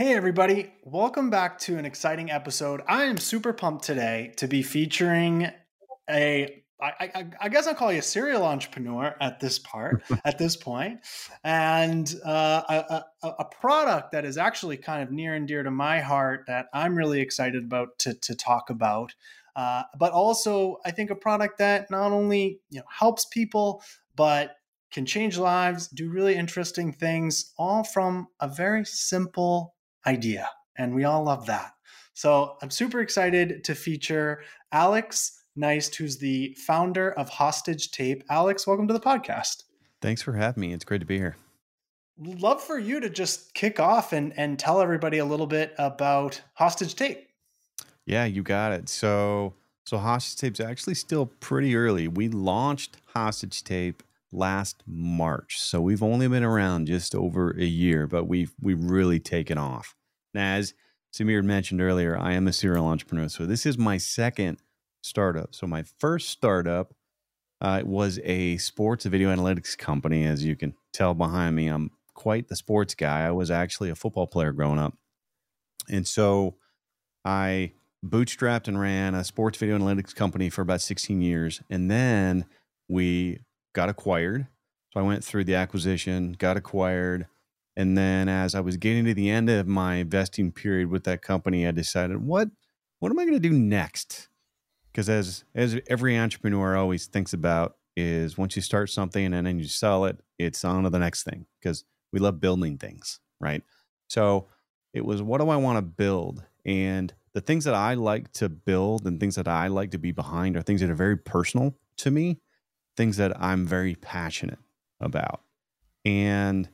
Hey, everybody. Welcome back to an exciting episode. I am super pumped today to be featuring a, I, I, I guess I'll call you a serial entrepreneur at this part, at this point, and uh, a, a, a, product that is actually kind of near and dear to my heart that I'm really excited about to, to talk about. Uh, but also, I think a product that not only you know helps people, but can change lives, do really interesting things, all from a very simple idea. And we all love that. So I'm super excited to feature Alex Neist, who's the founder of Hostage Tape. Alex, welcome to the podcast. Thanks for having me. It's great to be here. Love for you to just kick off and, and tell everybody a little bit about Hostage Tape. Yeah, you got it. So so Hostage Tape's actually still pretty early. We launched Hostage Tape last March. So we've only been around just over a year, but we've we've really taken off. Now, as Samir mentioned earlier, I am a serial entrepreneur. So this is my second startup. So my first startup uh, was a sports video analytics company. As you can tell behind me, I'm quite the sports guy. I was actually a football player growing up. And so I bootstrapped and ran a sports video analytics company for about 16 years. And then we got acquired. So I went through the acquisition, got acquired. And then as I was getting to the end of my vesting period with that company, I decided, what what am I going to do next? Because as as every entrepreneur always thinks about is once you start something and then you sell it, it's on to the next thing because we love building things, right? So it was what do I want to build? And the things that I like to build and things that I like to be behind are things that are very personal to me things that I'm very passionate about. And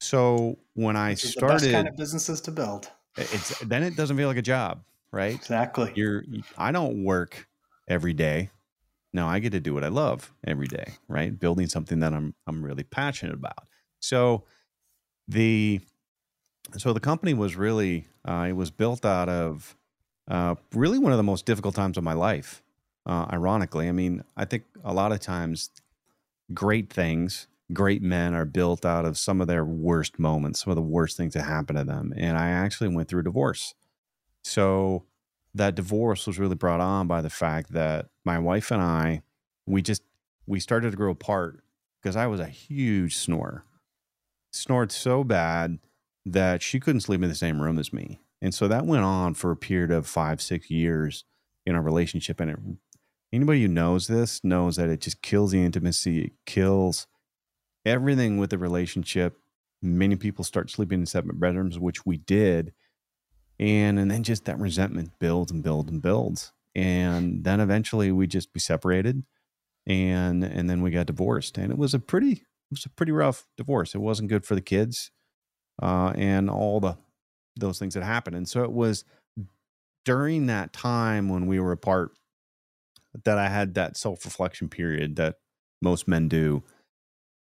so when I started kind of businesses to build, it's then it doesn't feel like a job, right? Exactly. You're I don't work every day. No, I get to do what I love every day, right? Building something that I'm I'm really passionate about. So the so the company was really uh, it was built out of uh, really one of the most difficult times of my life uh, ironically. I mean, I think a lot of times great things, great men are built out of some of their worst moments, some of the worst things that happen to them. And I actually went through a divorce. So that divorce was really brought on by the fact that my wife and I, we just, we started to grow apart because I was a huge snorer. Snored so bad that she couldn't sleep in the same room as me. And so that went on for a period of five, six years in our relationship. And it anybody who knows this knows that it just kills the intimacy. It kills everything with the relationship. Many people start sleeping in separate bedrooms, which we did. And and then just that resentment builds and builds and builds. And then eventually we just be separated and and then we got divorced. And it was a pretty it was a pretty rough divorce. It wasn't good for the kids uh, and all the those things that happened. And so it was during that time when we were apart that I had that self reflection period that most men do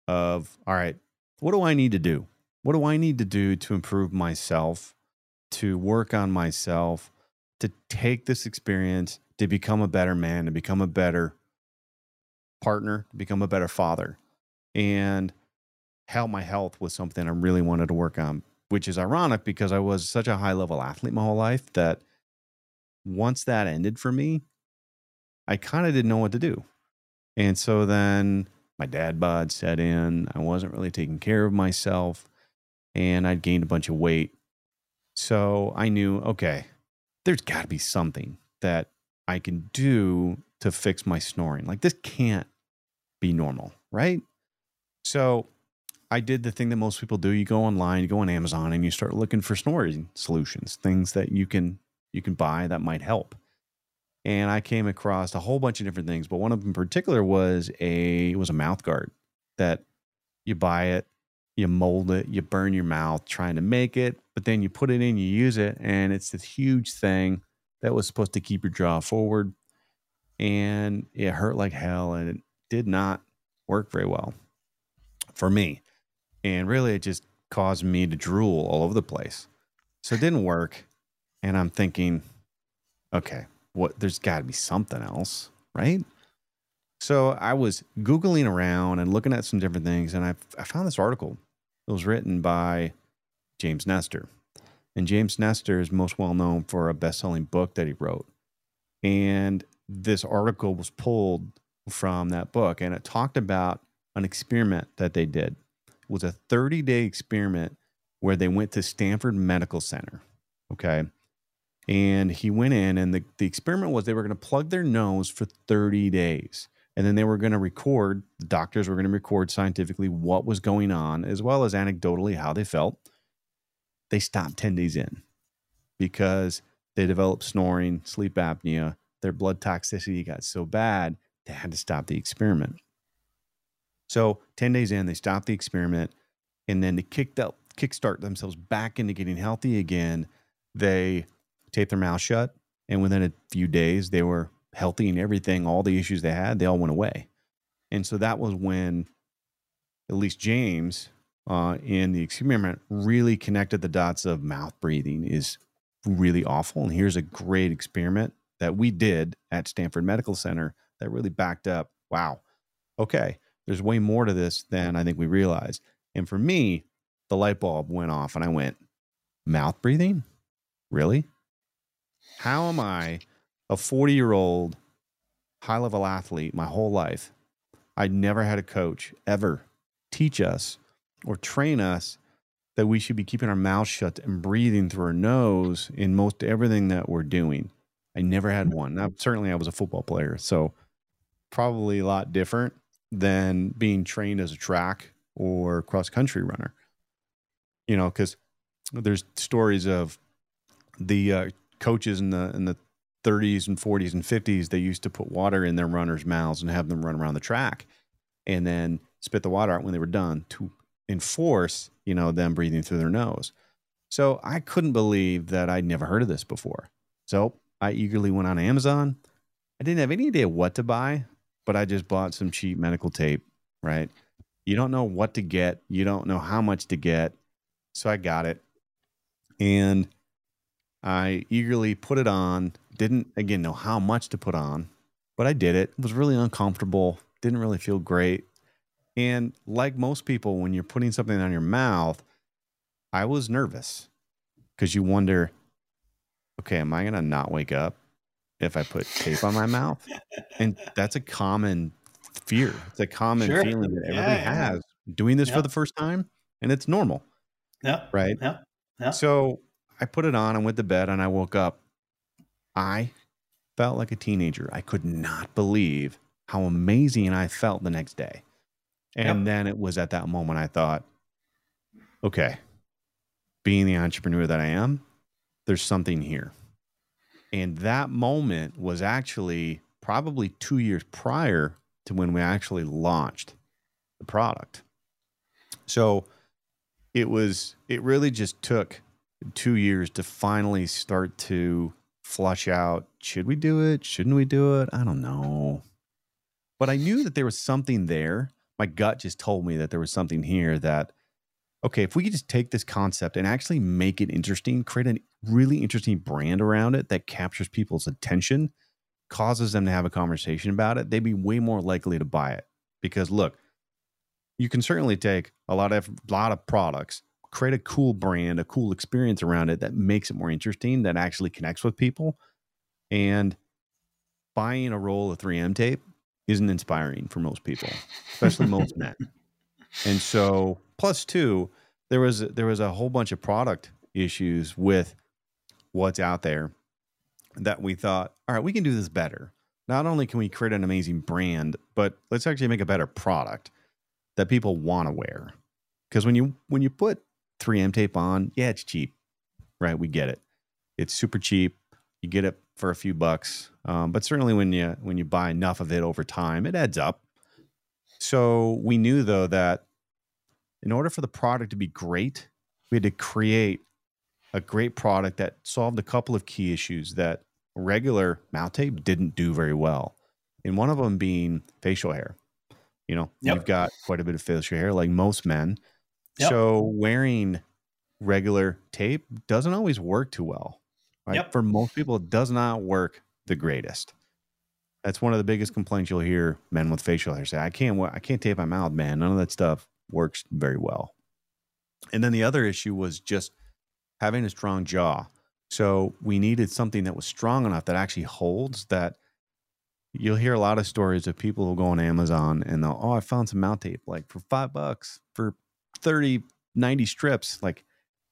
of, all right, what do I need to do? What do I need to do to improve myself, to work on myself, to take this experience, to become a better man, to become a better partner, to become a better father, and how my health was something I really wanted to work on, which is ironic because I was such a high level athlete my whole life that once that ended for me, I kind of didn't know what to do. And so then my dad bod set in. I wasn't really taking care of myself and I'd gained a bunch of weight. So I knew, okay, there's got to be something that I can do to fix my snoring. Like this can't be normal, right? So I did the thing that most people do. You go online, you go on Amazon and you start looking for snoring solutions, things that you can you can buy that might help and I came across a whole bunch of different things, but one of them in particular was a it was a mouth guard that you buy it, you mold it, you burn your mouth trying to make it, but then you put it in, you use it, and it's this huge thing that was supposed to keep your jaw forward, and it hurt like hell, and it did not work very well for me, and really it just caused me to drool all over the place, so it didn't work, and I'm thinking, okay what there's got to be something else, right? So I was googling around and looking at some different things, and I I found this article. It was written by James Nestor, And James Nestor is most well known for a best selling book that he wrote. And this article was pulled from that book and it talked about an experiment that they did. It was a 30 day experiment where they went to Stanford Medical Center. Okay. And he went in, and the, the experiment was they were going to plug their nose for 30 days. And then they were going to record, the doctors were going to record scientifically what was going on, as well as anecdotally how they felt. They stopped 10 days in because they developed snoring, sleep apnea. Their blood toxicity got so bad, they had to stop the experiment. So 10 days in, they stopped the experiment. And then to kick that, kickstart themselves back into getting healthy again, they taped their mouth shut. And within a few days, they were healthy and everything. All the issues they had, they all went away. And so that was when at least James uh, in the experiment really connected the dots of mouth breathing is really awful. And here's a great experiment that we did at Stanford Medical Center that really backed up wow, okay, there's way more to this than I think we realized. And for me, the light bulb went off and I went, mouth breathing? Really? How am I a 40 year old high level athlete my whole life? I never had a coach ever teach us or train us that we should be keeping our mouth shut and breathing through our nose in most everything that we're doing. I never had one. Now, certainly, I was a football player, so probably a lot different than being trained as a track or cross country runner. You know, because there's stories of the uh, coaches in the in the 30s and 40s and 50s they used to put water in their runners' mouths and have them run around the track, and then spit the water out when they were done to enforce you know them breathing through their nose. So I couldn't believe that I'd never heard of this before. So I eagerly went on Amazon. I didn't have any idea what to buy, but I just bought some cheap medical tape, right? You don't know what to get, you don't know how much to get. So I got it. And I eagerly put it on. Didn't again know how much to put on, but I did it. it was really uncomfortable. Didn't really feel great. And like most people, when you're putting something on your mouth, I was nervous because you wonder, okay, am I going to not wake up if I put tape on my mouth? And that's a common fear. It's a common sure. feeling that everybody yeah, yeah. has doing this yep. for the first time, and it's normal. Yeah. Right. Yeah. Yeah. So I put it on and went to bed, and I woke up. I felt like a teenager. I could not believe how amazing I felt the next day. And yep. then it was at that moment I thought, okay, being the entrepreneur that I am, there's something here. And that moment was actually probably two years prior to when we actually launched the product. So it was, it really just took two years to finally start to flush out should we do it? Shouldn't we do it? I don't know. But I knew that there was something there. My gut just told me that there was something here that okay, if we could just take this concept and actually make it interesting, create a really interesting brand around it that captures people's attention, causes them to have a conversation about it, they'd be way more likely to buy it. Because look, you can certainly take a lot of a lot of products, create a cool brand, a cool experience around it that makes it more interesting, that actually connects with people. And buying a roll of 3M tape isn't inspiring for most people, especially most men. And so, plus two, there was there was a whole bunch of product issues with what's out there that we thought, all right, we can do this better. Not only can we create an amazing brand, but let's actually make a better product that people want to wear. Because when you when you put 3M tape on, yeah, it's cheap, right? We get it. It's super cheap. You get it for a few bucks, um, but certainly when you when you buy enough of it over time, it adds up. So we knew though that in order for the product to be great, we had to create a great product that solved a couple of key issues that regular mouth tape didn't do very well. And one of them being facial hair. You know, yep. you've got quite a bit of facial hair, like most men. Yep. So wearing regular tape doesn't always work too well. Right? Yep. For most people, it does not work the greatest. That's one of the biggest complaints you'll hear men with facial hair say. I can't I can't tape my mouth, man. None of that stuff works very well. And then the other issue was just having a strong jaw. So we needed something that was strong enough that actually holds that you'll hear a lot of stories of people who go on Amazon and they'll, oh, I found some mouth tape like for five bucks for 30, 90 strips. Like,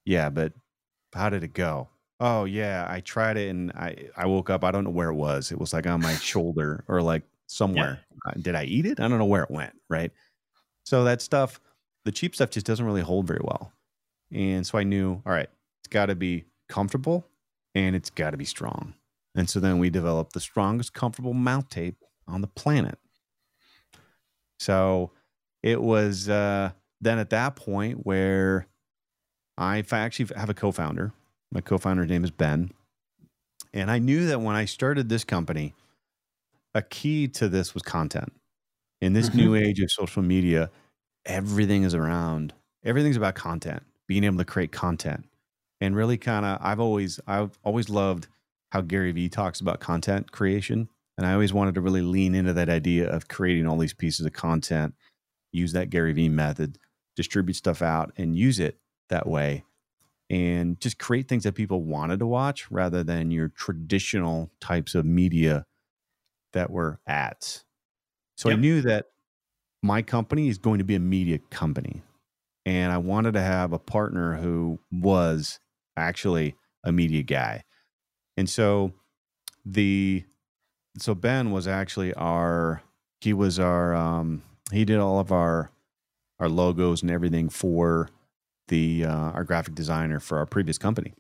yeah, but how did it go? Oh yeah, I tried it and I I woke up. I don't know where it was. It was like on my shoulder or like somewhere. Yeah. Did I eat it? I don't know where it went. Right. So that stuff, the cheap stuff, just doesn't really hold very well. And so I knew, all right, it's got to be comfortable and it's got to be strong. And so then we developed the strongest comfortable mouth tape on the planet. So it was uh, then at that point where I actually have a co founder. My co founder's name is Ben. And I knew that when I started this company, a key to this was content. In this mm-hmm. new age of social media, everything is around, everything's about content, being able to create content. And really kind of, I've always, I've always loved how Gary Vee talks about content creation. And I always wanted to really lean into that idea of creating all these pieces of content, use that Gary Vee method, distribute stuff out and use it that way and just create things that people wanted to watch rather than your traditional types of media that were ads. So yep. I knew that my company is going to be a media company. And I wanted to have a partner who was actually a media guy. And so the so Ben was actually our he was our um he did all of our our logos and everything for the uh, our graphic designer for our previous company.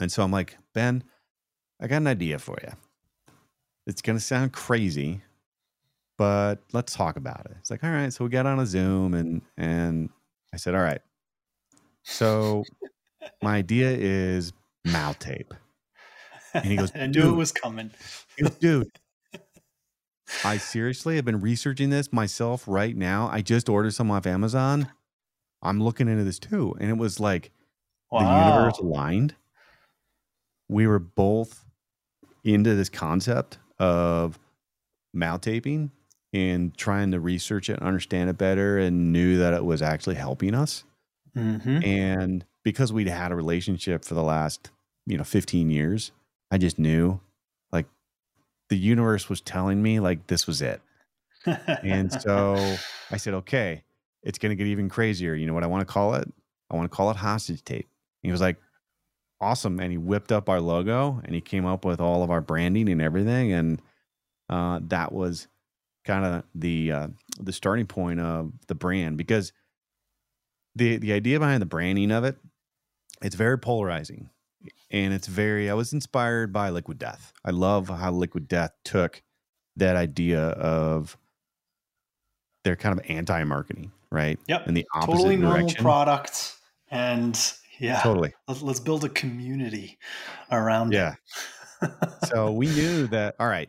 And so I'm like, Ben, I got an idea for you. It's gonna sound crazy, but let's talk about it. It's like, all right. So we got on a Zoom and and I said, all right. So my idea is mouth tape. And he goes, I knew it was coming. Goes, dude, I seriously have been researching this myself right now. I just ordered some off Amazon. I'm looking into this too. And it was like wow. the universe aligned. We were both into this concept of mouth taping and trying to research it, and understand it better, and knew that it was actually helping us. Mm-hmm. And because we'd had a relationship for the last, you know, 15 years, I just knew the universe was telling me like this was it. and so I said, okay, it's going to get even crazier. You know what I want to call it? I want to call it hostage tape. And he was like, awesome. And he whipped up our logo and he came up with all of our branding and everything. And uh, that was kind of the uh, the starting point of the brand because the the idea behind the branding of it, it's very polarizing. And it's very I was inspired by Liquid Death. I love how Liquid Death took that idea of their kind of anti-marketing right? Yep. In the opposite totally normal direction. product, and yeah, totally. Let's, let's build a community around. Yeah. so we knew that. All right,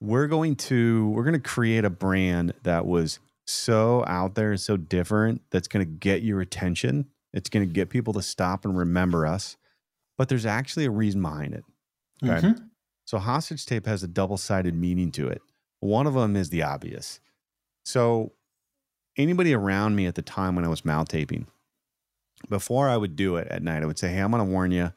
we're going to we're going to create a brand that was so out there, and so different. That's going to get your attention. It's going to get people to stop and remember us. But there's actually a reason behind it. Okay. Mm-hmm. So hostage tape has a double sided meaning to it. One of them is the obvious. So anybody around me at the time when I was mouth taping, before I would do it at night, I would say, Hey, I'm going to warn you.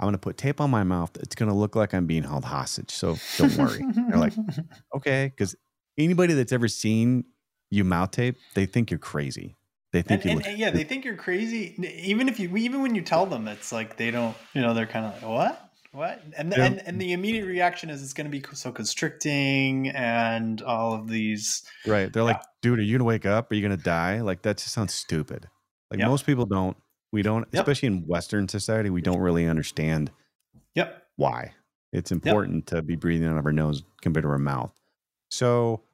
I'm going to put tape on my mouth. It's going to look like I'm being held hostage. So don't worry. They're like, okay. Because anybody that's ever seen you mouth tape, they think you're crazy. They think and, you and, and yeah, they think you're crazy. Even if you, even when you tell them, it's like they don't, you know, they're kind of like, what? What? And, yeah. and and the immediate reaction is it's going to be so constricting and all of these. Right. They're yeah. like, dude, are you going to wake up? Are you going to die? Like that just sounds stupid. Like yep. most people don't. We don't, yep. especially in Western society, we don't really understand. Yep. Why it's important yep. to be breathing out of our nose compared to our mouth. So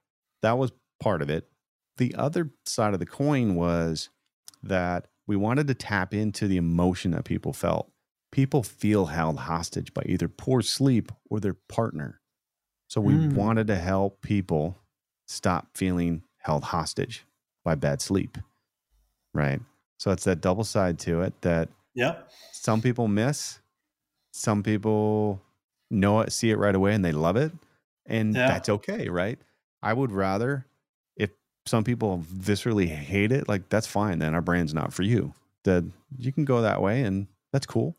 that was part of it. The other side of the coin was that we wanted to tap into the emotion that people felt people feel held hostage by either poor sleep or their partner. So we mm. wanted to help people stop feeling held hostage by bad sleep. Right. So it's that double side to it that yeah. some people miss, some people know it, see it right away and they love it. And yeah. that's okay, right? I would rather some people viscerally hate it, like that's fine, then our brand's not for you. That you can go that way and That's cool.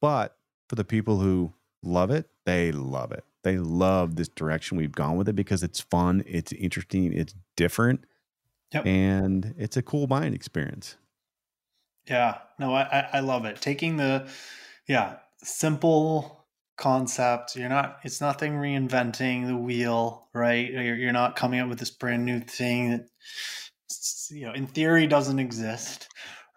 But for the people who love it, they love it. They love this direction we've gone with it because it's fun, it's interesting, it's different, Yep. and it's a cool buying experience. Yeah, no, I, I- I love it. Taking the, yeah, simple concept. You're not, it's nothing reinventing the wheel, right? You're, you're not coming up with this brand new thing that, you know, in theory doesn't exist,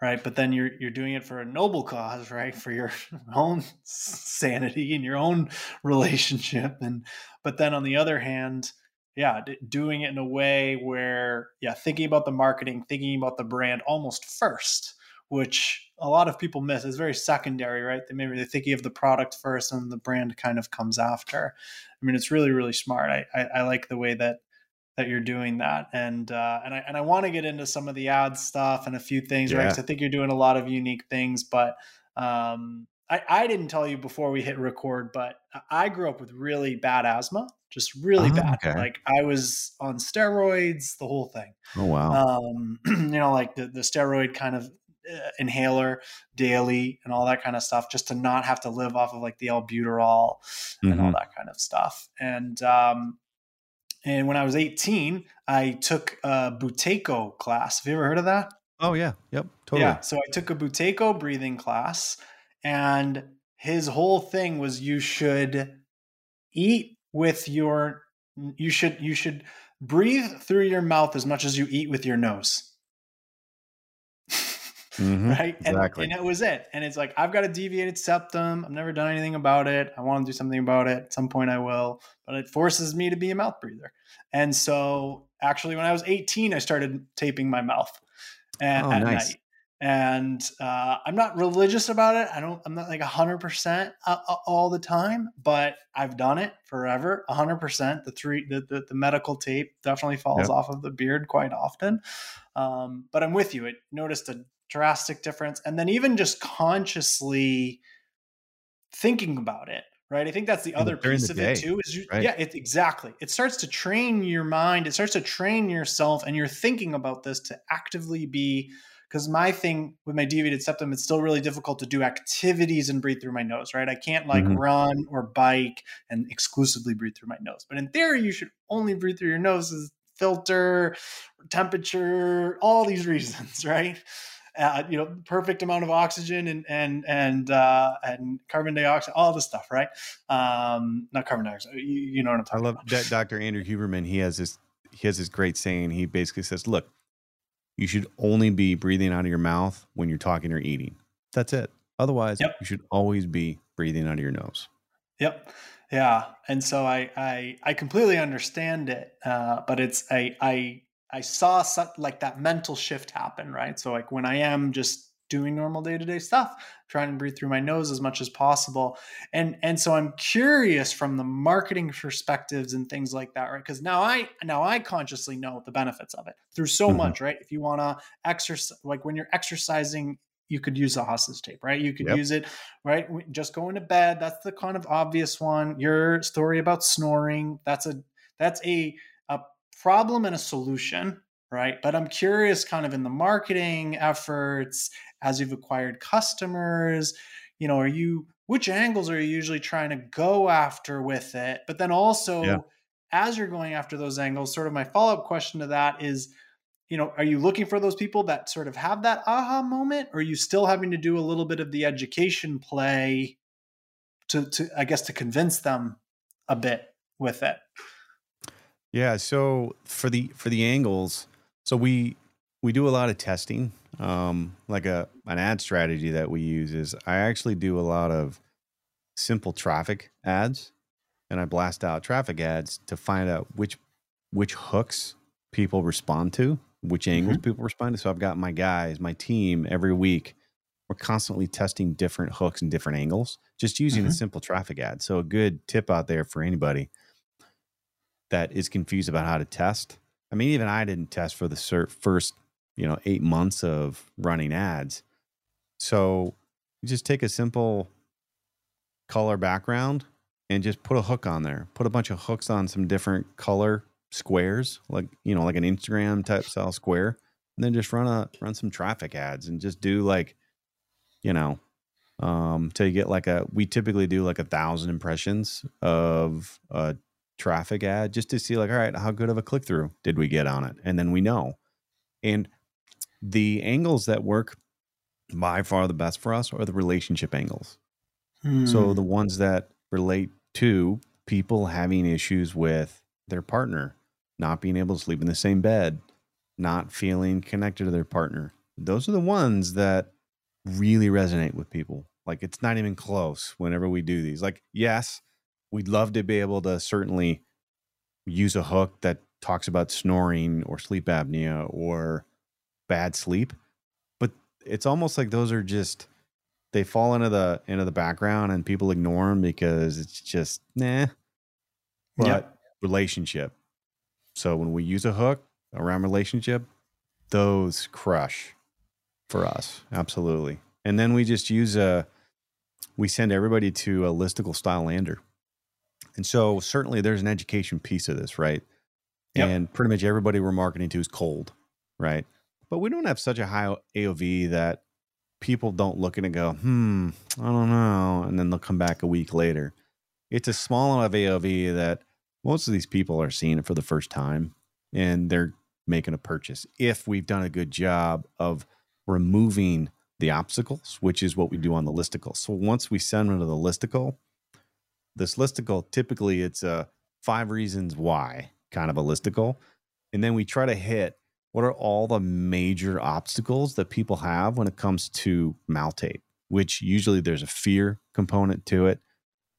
right? But then you're you're doing it for a noble cause, right? For your own sanity and your own relationship, and but then on the other hand, yeah, doing it in a way where, yeah, thinking about the marketing, thinking about the brand almost first which a lot of people miss. It's very secondary, right? They maybe they're thinking of the product first and the brand kind of comes after. I mean, it's really, really smart. I, I, I like the way that that you're doing that, and uh, and I and I want to get into some of the ad stuff and a few things, right? Yeah. 'Cause I think you're doing a lot of unique things, but um, I, I didn't tell you before we hit record, but I grew up with really bad asthma, just really Oh, bad. okay. Like I was on steroids, the whole thing Oh wow. um, you know, like the, the steroid kind of inhaler daily and all that kind of stuff, just to not have to live off of like the albuterol and all Mhm. that kind of stuff. And um, and when I was 18, I took a Buteyko class. Have you ever heard of that? Oh yeah. Yep. Totally. Yeah. So I took a Buteyko breathing class, and his whole thing was you should eat with your you should you should breathe through your mouth as much as you eat with your nose. Mhm. right? And, Exactly. and that was it. And it's like, I've got a deviated septum. I've never done anything about it. I want to do something about it. At some point, I will. But it forces me to be a mouth breather. And so, actually, when I was 18, I started taping my mouth at, Oh, at nice. night. And uh, I'm not religious about it. I don't. I'm not like 100 percent all the time, but I've done it forever. 100 percent. The three, the, the the medical tape definitely falls Yep. off of the beard quite often. Um, but I'm with you. It noticed a drastic difference, and then even just consciously thinking about it. Right. I think that's the Yeah, other piece the of it too. Is you, right. yeah, it exactly. It starts to train your mind. It starts to train yourself, and you're thinking about this to actively be. Because my thing with my deviated septum, it's still really difficult to do activities and breathe through my nose. Right. I can't like Mhm. run or bike and exclusively breathe through my nose. But in theory, you should only breathe through your nose as filter, temperature, all these reasons, right? Uh, you know, perfect amount of oxygen and and and uh, and carbon dioxide, all the stuff, right? Um, not carbon dioxide. You, you know what I'm I talking love about. that Dr. Andrew Huberman. He has this he has this great saying. He basically says, "Look, you should only be breathing out of your mouth when you're talking or eating. That's it. Otherwise, Yep. you should always be breathing out of your nose." Yep. Yeah. And so I I I completely understand it, uh, but it's I I I saw such, like that mental shift happen, right? So like when I am just doing normal day to day stuff, trying to breathe through my nose as much as possible, and and so I'm curious from the marketing perspectives and things like that, right? Because now I now I consciously know the benefits of it through so Mhm. much, right? If you want to exercise, like when you're exercising. You could use a hostage tape, right? You could Yep. use it right? Just going to bed. That's the kind of obvious one. Your story about snoring. That's a that's a problem and a solution, right? But I'm curious, kind of in the marketing efforts as you've acquired customers. You know, are you which angles are you usually trying to go after with it? But then also, Yeah. as you're going after those angles, sort of my follow up question to that is you know, are you looking for those people that sort of have that aha moment, or are you still having to do a little bit of the education play to, to I guess, to convince them a bit with it? Yeah. So for the for the angles, so we we do a lot of testing. Um, like a an ad strategy that we use is I actually do a lot of simple traffic ads, and I blast out traffic ads to find out which which hooks people respond to, which angles people respond to. So I've got my guys, my team every week. We're constantly testing different hooks and different angles, just using a Mhm. simple traffic ad. So a good tip out there for anybody that is confused about how to test. I mean, even I didn't test for the cer- first, you know, eight months of running ads. So you just take a simple color background and just put a hook on there. Put a bunch of hooks on some different color squares, like you know, like an Instagram type style square, and then just run a run some traffic ads and just do like, you know, um, till you get like a. We typically do like a thousand impressions of a traffic ad just to see like, all right, how good of a click through did we get on it, and then we know. And the angles that work by far the best for us are the relationship angles. So Hmm. the ones that relate to people having issues with their partner, not being able to sleep in the same bed, not feeling connected to their partner. Those are the ones that really resonate with people. Like it's not even close whenever we do these. Like, yes, we'd love to be able to certainly use a hook that talks about snoring or sleep apnea or bad sleep, but it's almost like those are just they fall into the into the background and people ignore them because it's just nah. But relationship. So when we use a hook around relationship, those crush for us absolutely. And then we just use a we send everybody to a listicle style lander. And so certainly there's an education piece of this, right? Yep. And pretty much everybody we're marketing to is cold, right? But we don't have such a high AOV that people don't look at it and go, hmm, I don't know. And then they'll come back a week later. It's a small enough AOV that most of these people are seeing it for the first time and they're making a purchase. If we've done a good job of removing the obstacles, which is what we do on the listicle. So once we send them to the listicle, this listicle typically it's a five reasons why kind of a listicle. And then we try to hit what are all the major obstacles that people have when it comes to mouth tape, which usually there's a fear component to it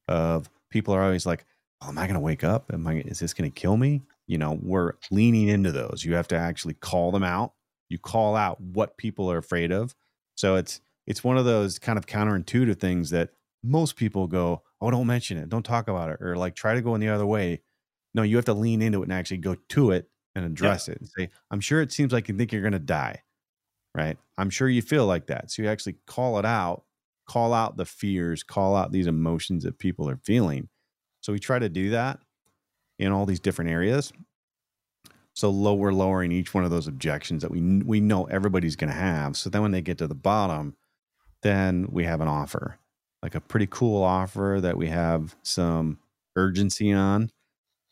of people are always like, oh, am I going to wake up? Am I, is this going to kill me? You know, we're leaning into those. You have to actually call them out. You call out what people are afraid of. So it's, it's one of those kind of counterintuitive things that most people go, oh, don't mention it. Don't talk about it. Or like try to go in the other way. No, you have to lean into it and actually go to it and address it and say, I'm sure it seems like you think you're going to die, right? I'm sure you feel like that. So you actually call it out, call out the fears, call out these emotions that people are feeling. So we try to do that in all these different areas. So low, we're lowering each one of those objections that we we know everybody's going to have. So then when they get to the bottom, then we have an offer, like a pretty cool offer that we have some urgency on.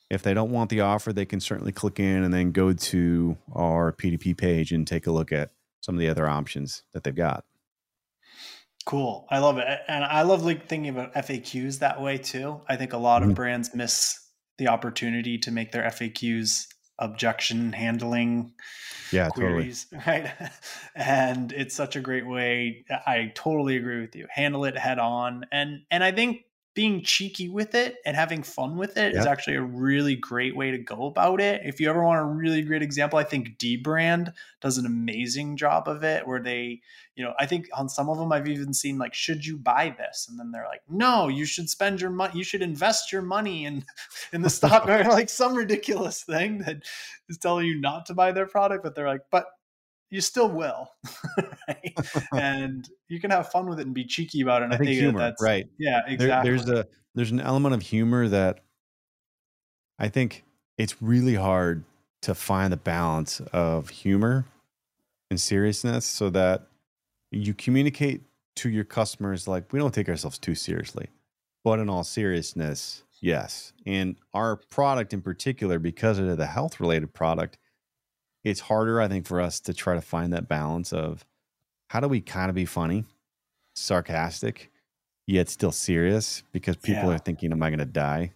If they don't want the offer, they can certainly click in and then go to our PDP page and take a look at some of the other options that they've got. Cool. I love it. And I love like thinking about FAQs that way too. I think a lot Mhm. of brands miss the opportunity to make their FAQs objection handling Yeah, totally. right? and it's such a great way. I totally agree with you. Handle it head on. And and I think being cheeky with it and having fun with it is Yeah. actually a really great way to go about it. If you ever want a really great example, I think dbrand does an amazing job of it where they, you know, I think on some of them I've even seen like, should you buy this? And then they're like, no, you should spend your money, you should invest your money in in the stock market, like some ridiculous thing that is telling you not to buy their product, but they're like, but you still will. right? And you can have fun with it and be cheeky about it. And I think that humor, that's right? Yeah, There- exactly. there's a there's an element of humor that I think it's really hard to find the balance of humor and seriousness so that you communicate to your customers like we don't take ourselves too seriously. But in all seriousness, yes. And our product in particular, because of the health related product, it's harder, I think, for us to try to find that balance of how do we kind of be funny, sarcastic, yet still serious because people Yeah. are thinking, Am I gonna die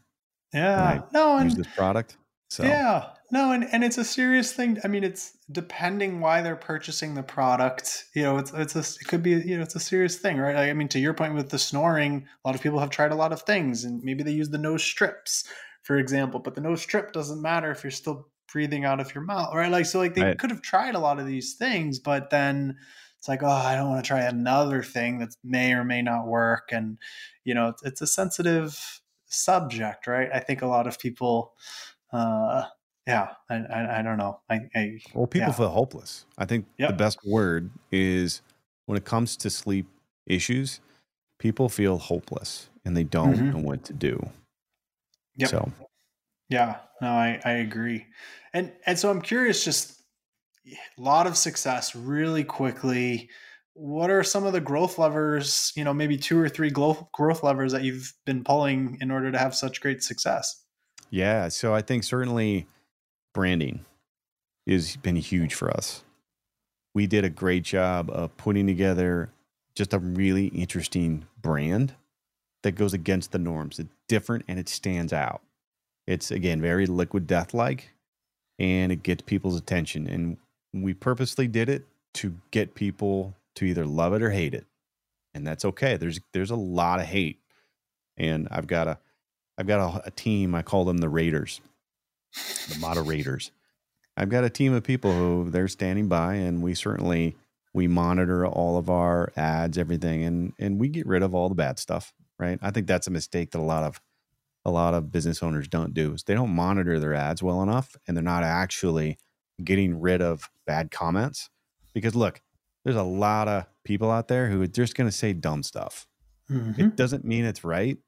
yeah. No, use and this product? So Yeah. No, and, and it's a serious thing. I mean, it's depending why they're purchasing the product. You know, it's it's a it could be you know it's a serious thing, right? Like, I mean, to your point with the snoring, a lot of people have tried a lot of things, and maybe they use the nose strips, for example. But the nose strip doesn't matter if you're still breathing out of your mouth, right? Like so, like they Right. could have tried a lot of these things, but then it's like, oh, I don't want to try another thing that may or may not work, and you know, it's, it's a sensitive subject, right? I think a lot of people. Uh, yeah, I, I, I don't know. I, I Well, people Yeah. feel hopeless. I think the best word is when it comes to sleep issues, people feel hopeless and they don't Mhm. know what to do. Yep. So yeah, no, I, I agree. And and so I'm curious, just a lot of success really quickly. what are some of the growth levers, you know, maybe two or three growth growth levers that you've been pulling in order to have such great success? Yeah, so I think certainly branding has been huge for us. We did a great job of putting together just a really interesting brand that goes against the norms. It's different and it stands out. It's again very liquid death like and it gets people's attention. And we purposely did it to get people to either love it or hate it. And that's okay. There's there's a lot of hate. And I've got a I've got a, a team, I call them the Raiders, the moderators. I've got a team of people who they're standing by and we certainly we monitor all of our ads, everything, and and we get rid of all the bad stuff, right? I think that's a mistake that a lot of a lot of business owners don't do is they don't monitor their ads well enough and they're not actually getting rid of bad comments. Because look, there's a lot of people out there who are just going to say dumb stuff. Mm-hmm. It doesn't mean it's right,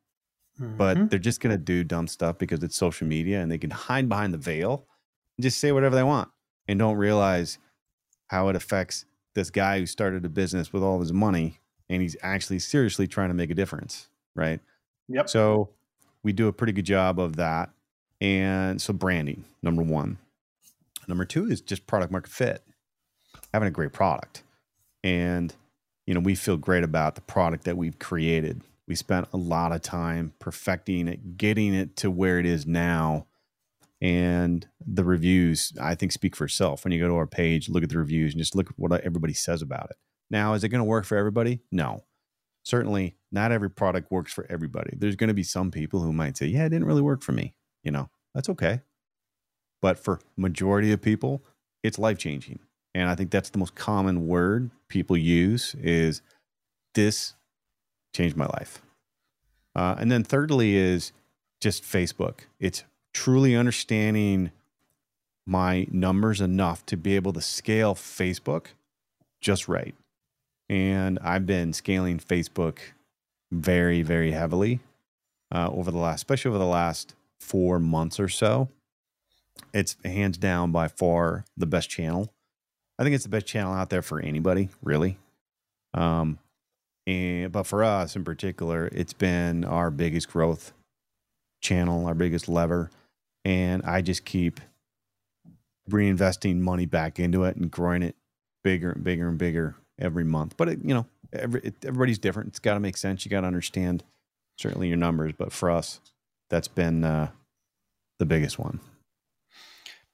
mm-hmm. but they're just going to do dumb stuff because it's social media and they can hide behind the veil and just say whatever they want and don't realize how it affects this guy who started a business with all his money and he's actually seriously trying to make a difference, right? Yep. So we do a pretty good job of that. And so branding, number one. Number two is just product market fit, having a great product. And, you know, we feel great about the product that we've created. We spent a lot of time perfecting it, getting it to where it is now. And the reviews, I think, speak for itself. When you go to our page, look at the reviews and just look at what everybody says about it. Now, is it going to work for everybody? No certainly not every product works for everybody. There's going to be some people who might say, "Yeah, it didn't really work for me." You know, that's okay. But for majority of people, it's life-changing. And I think that's the most common word people use is this changed my life. Uh, and then thirdly is just Facebook. It's truly understanding my numbers enough to be able to scale Facebook just right and I've been scaling Facebook very, very heavily uh, over the last, especially over the last four months or so. It's hands down by far the best channel. I think it's the best channel out there for anybody, really. Um, and but for us in particular, it's been our biggest growth channel, our biggest lever, and I just keep reinvesting money back into it and growing it bigger and bigger and bigger every month. But it, you know, every, it, everybody's different. It's got to make sense. You got to understand certainly your numbers. But for us, that's been uh, the biggest one.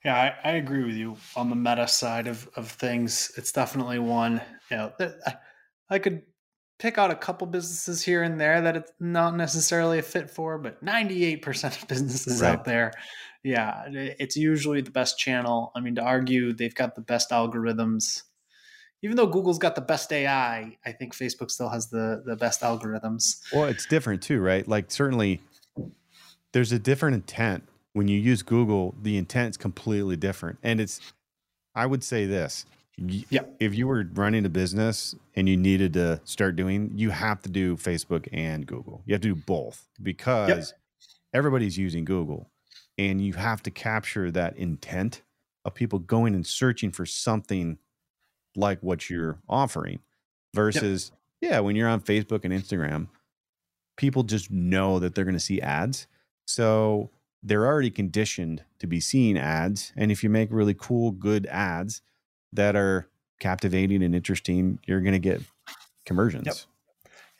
Yeah, I, I, agree with you on the meta side of, of things. It's definitely one. You know, I, I could pick out a couple businesses here and there that it's not necessarily a fit for, but 98% of businesses right. out there, yeah, it's usually the best channel. I mean, to argue they've got the best algorithms even though Google's got the best AI, I think Facebook still has the the best algorithms. Well, it's different too, right? Like certainly there's a different intent when you use Google, the intent is completely different. And it's I would say this. Yeah. If you were running a business and you needed to start doing, you have to do Facebook and Google. You have to do both because yep. everybody's using Google and you have to capture that intent of people going and searching for something like what you're offering versus yep. yeah when you're on facebook and instagram people just know that they're going to see ads so they're already conditioned to be seeing ads and if you make really cool good ads that are captivating and interesting you're going to get conversions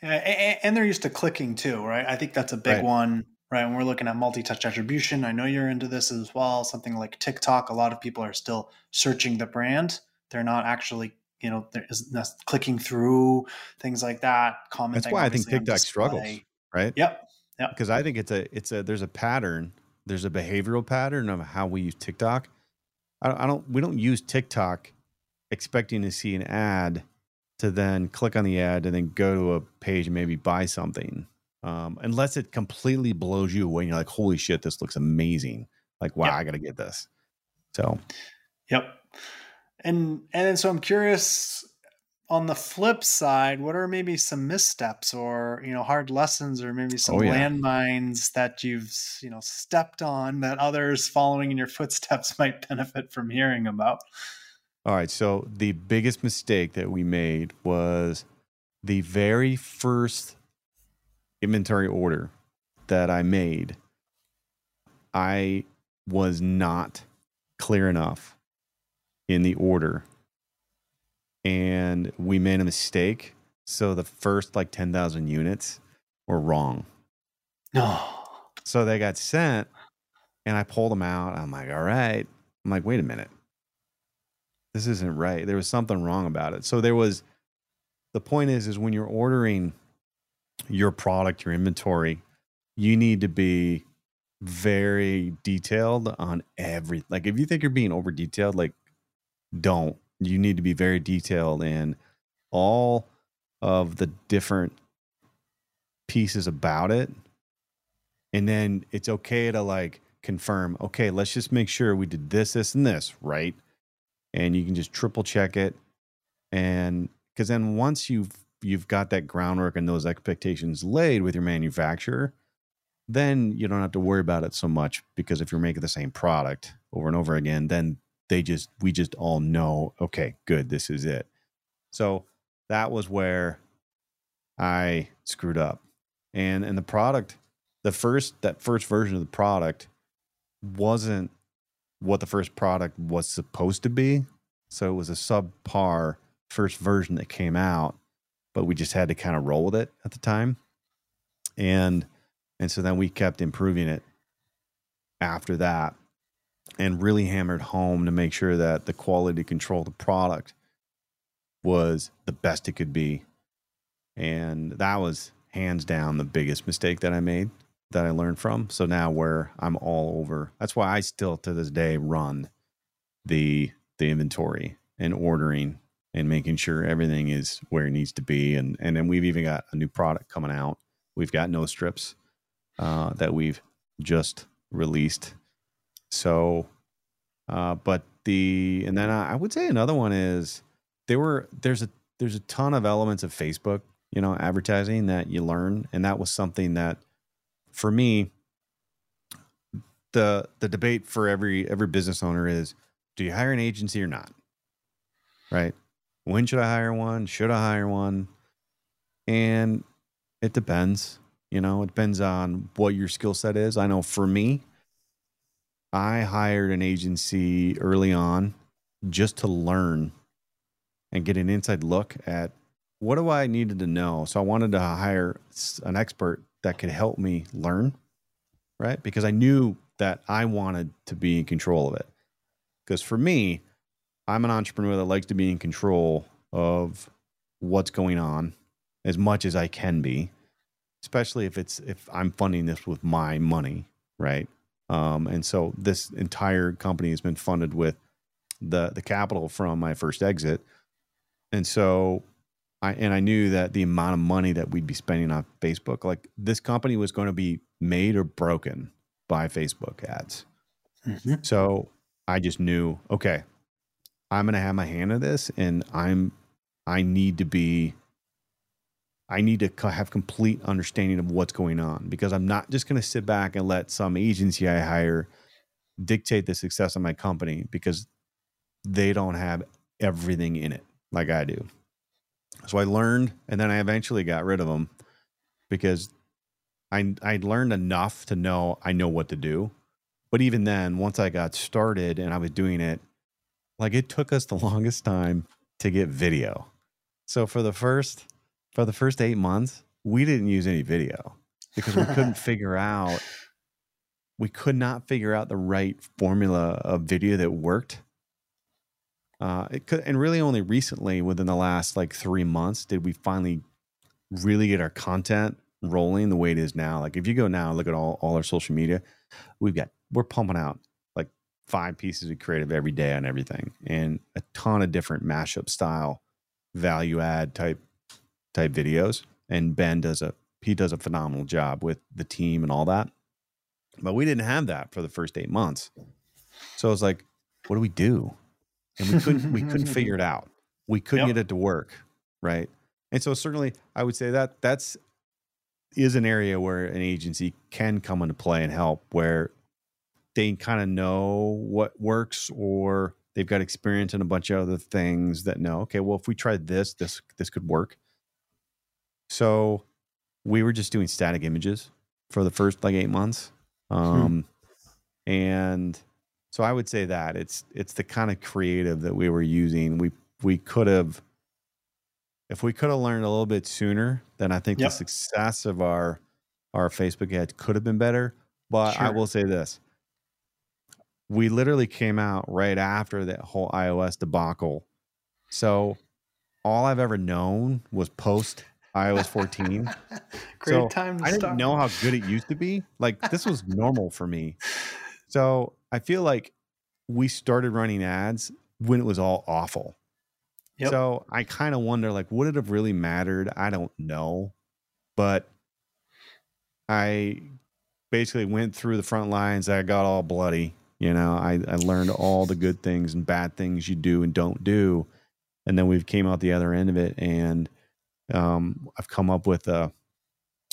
yep. and they're used to clicking too right i think that's a big right. one right when we're looking at multi-touch attribution i know you're into this as well something like tiktok a lot of people are still searching the brand they're not actually, you know, they're clicking through things like that. Commenting. That's why I think TikTok struggles, right? Yep. Yep. Because I think it's a it's a there's a pattern. There's a behavioral pattern of how we use TikTok. I, I don't we don't use TikTok expecting to see an ad to then click on the ad and then go to a page and maybe buy something. Um, unless it completely blows you away and you're like, holy shit, this looks amazing. Like, wow, yep. I got to get this. So, yep. And and then so I'm curious on the flip side, what are maybe some missteps or you know hard lessons or maybe some oh, yeah. landmines that you've you know stepped on that others following in your footsteps might benefit from hearing about? All right. So the biggest mistake that we made was the very first inventory order that I made. I was not clear enough in the order and we made a mistake. So the first like 10,000 units were wrong. No. So they got sent and I pulled them out. I'm like, all right. I'm like, wait a minute. This isn't right. There was something wrong about it. So there was the point is is when you're ordering your product, your inventory, you need to be very detailed on every like if you think you're being over detailed, like don't. You need to be very detailed in all of the different pieces about it. And then it's okay to like confirm, okay, let's just make sure we did this, this, and this, right? And you can just triple check it. And because then once you've you've got that groundwork and those expectations laid with your manufacturer, then you don't have to worry about it so much because if you're making the same product over and over again, then they just we just all know, okay, good, this is it. So that was where I screwed up. And and the product, the first that first version of the product wasn't what the first product was supposed to be. So it was a subpar first version that came out, but we just had to kind of roll with it at the time. And and so then we kept improving it after that and really hammered home to make sure that the quality control of the product was the best it could be. And that was hands down the biggest mistake that I made that I learned from. So now where I'm all over. That's why I still to this day run the the inventory and ordering and making sure everything is where it needs to be. And and then we've even got a new product coming out. We've got no strips uh, that we've just released. So, uh, but the and then I, I would say another one is there were there's a there's a ton of elements of Facebook, you know, advertising that you learn, and that was something that for me the the debate for every every business owner is do you hire an agency or not? Right? When should i hire one? Should i hire one? And it depends you know it depends on what your skill set is. I know for me i hired an agency early on just to learn and get an inside look at what do i needed to know so i wanted to hire an expert that could help me learn, right? Because I knew that I wanted to be in control of it. Because for me, I'm an entrepreneur that likes to be in control of what's going on as much as I can be, especially if it's if I'm funding this with my money, right? Um, and so this entire company has been funded with the the capital from my first exit, and so I and I knew that the amount of money that we'd be spending on Facebook, like this company was going to be made or broken by Facebook ads. Mm-hmm. So I just knew, okay, I'm going to have my hand in this and I'm I need to be I need to have complete understanding of what's going on because I'm not just going to sit back and let some agency I hire dictate the success of my company because they don't have everything in it like I do. So I learned, and then I eventually got rid of them because I I learned enough to know I know what to do. But even then, once I got started and I was doing it, like it took us the longest time to get video. So for the first for the first eight months, we didn't use any video because we couldn't figure out we could not figure out the right formula of video that worked uh, it could, and really only recently, within the last like three months, did we finally really get our content rolling the way it is now. Like if you go now, look at all, all our social media, we've got, we're pumping out like five pieces of creative every day on everything and a ton of different mashup style value add type, type videos. And Ben does a, he does a phenomenal job with the team and all that. But we didn't have that for the first eight months. So I was like, what do we do? and we couldn't we couldn't figure it out. We couldn't yep. get it to work, right? And so certainly I would say that that's is an area where an agency can come into play and help where they kind of know what works or they've got experience in a bunch of other things that know, okay, well, if we tried this, this this could work. So we were just doing static images for the first like eight months. Hmm. Um and so I would say that it's it's the kind of creative that we were using. We we could have if we could have learned a little bit sooner, then I think Yep. the success of our our Facebook ads could have been better. But I will say this. We literally came out right after that whole iOS debacle. So all I've ever known was post iOS 14. Great So, time to I start. didn't know how good it used to be. Like this was normal for me. So I feel like we started running ads when it was all awful. Yep. So I kind of wonder, like, would it have really mattered? I don't know, but I basically went through the front lines. I got all bloody. You know, I, I learned all the good things and bad things you do and don't do, and then we've came out the other end of it, and um, I've come up with a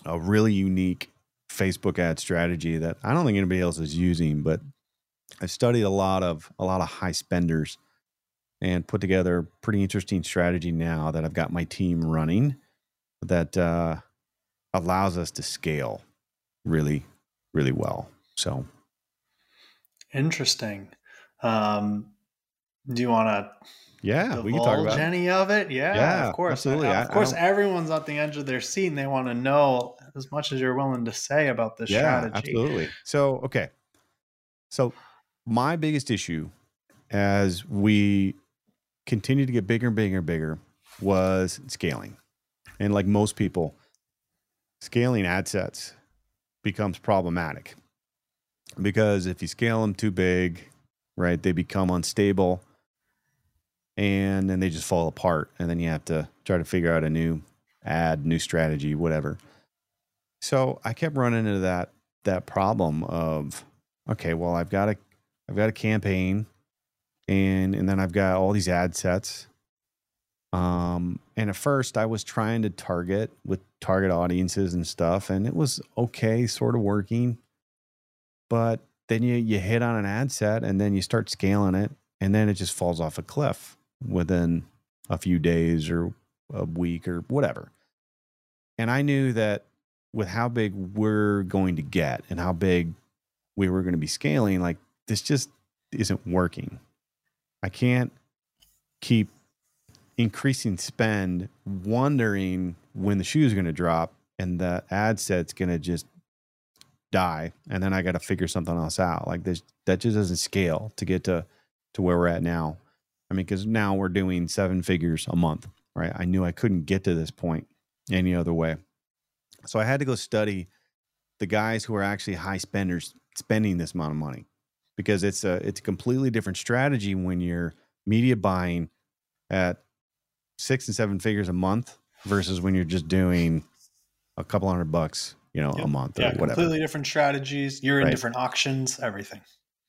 a really unique Facebook ad strategy that I don't think anybody else is using, but I've studied a lot of a lot of high spenders and put together a pretty interesting strategy now that I've got my team running that uh, allows us to scale really, really well. So Interesting. Um, do you want to yeah, we can talk about it. any of it? Yeah, Yeah, of course. absolutely. I- Of course, don't- everyone's at the edge of their seat and they want to know as much as you're willing to say about this yeah, strategy. absolutely. So okay, so my biggest issue as we continue to get bigger and bigger and bigger was scaling, and like most people, scaling ad sets becomes problematic because if you scale them too big, right, they become unstable, and then they just fall apart, and then you have to try to figure out a new ad, new strategy, whatever. So I kept running into that that problem of okay, well I've got a I've got a campaign and and then I've got all these ad sets. Um and at first I was trying to target with target audiences and stuff and it was okay, sort of working. But then you you hit on an ad set and then you start scaling it and then it just falls off a cliff within a few days or a week or whatever. And I knew that with how big we're going to get and how big we were going to be scaling, like this just isn't working. I can't keep increasing spend, wondering when the shoe is going to drop and the ad set's going to just die. And then I got to figure something else out. Like this, that just doesn't scale to get to, to where we're at now. I mean, because now we're doing seven figures a month, right? I knew I couldn't get to this point any other way. So I had to go study the guys who are actually high spenders spending this amount of money because it's a it's a completely different strategy when you're media buying at six and seven figures a month versus when you're just doing a couple hundred bucks, you know, Yep. a month Yeah, or whatever. completely different strategies. You're in different auctions, everything.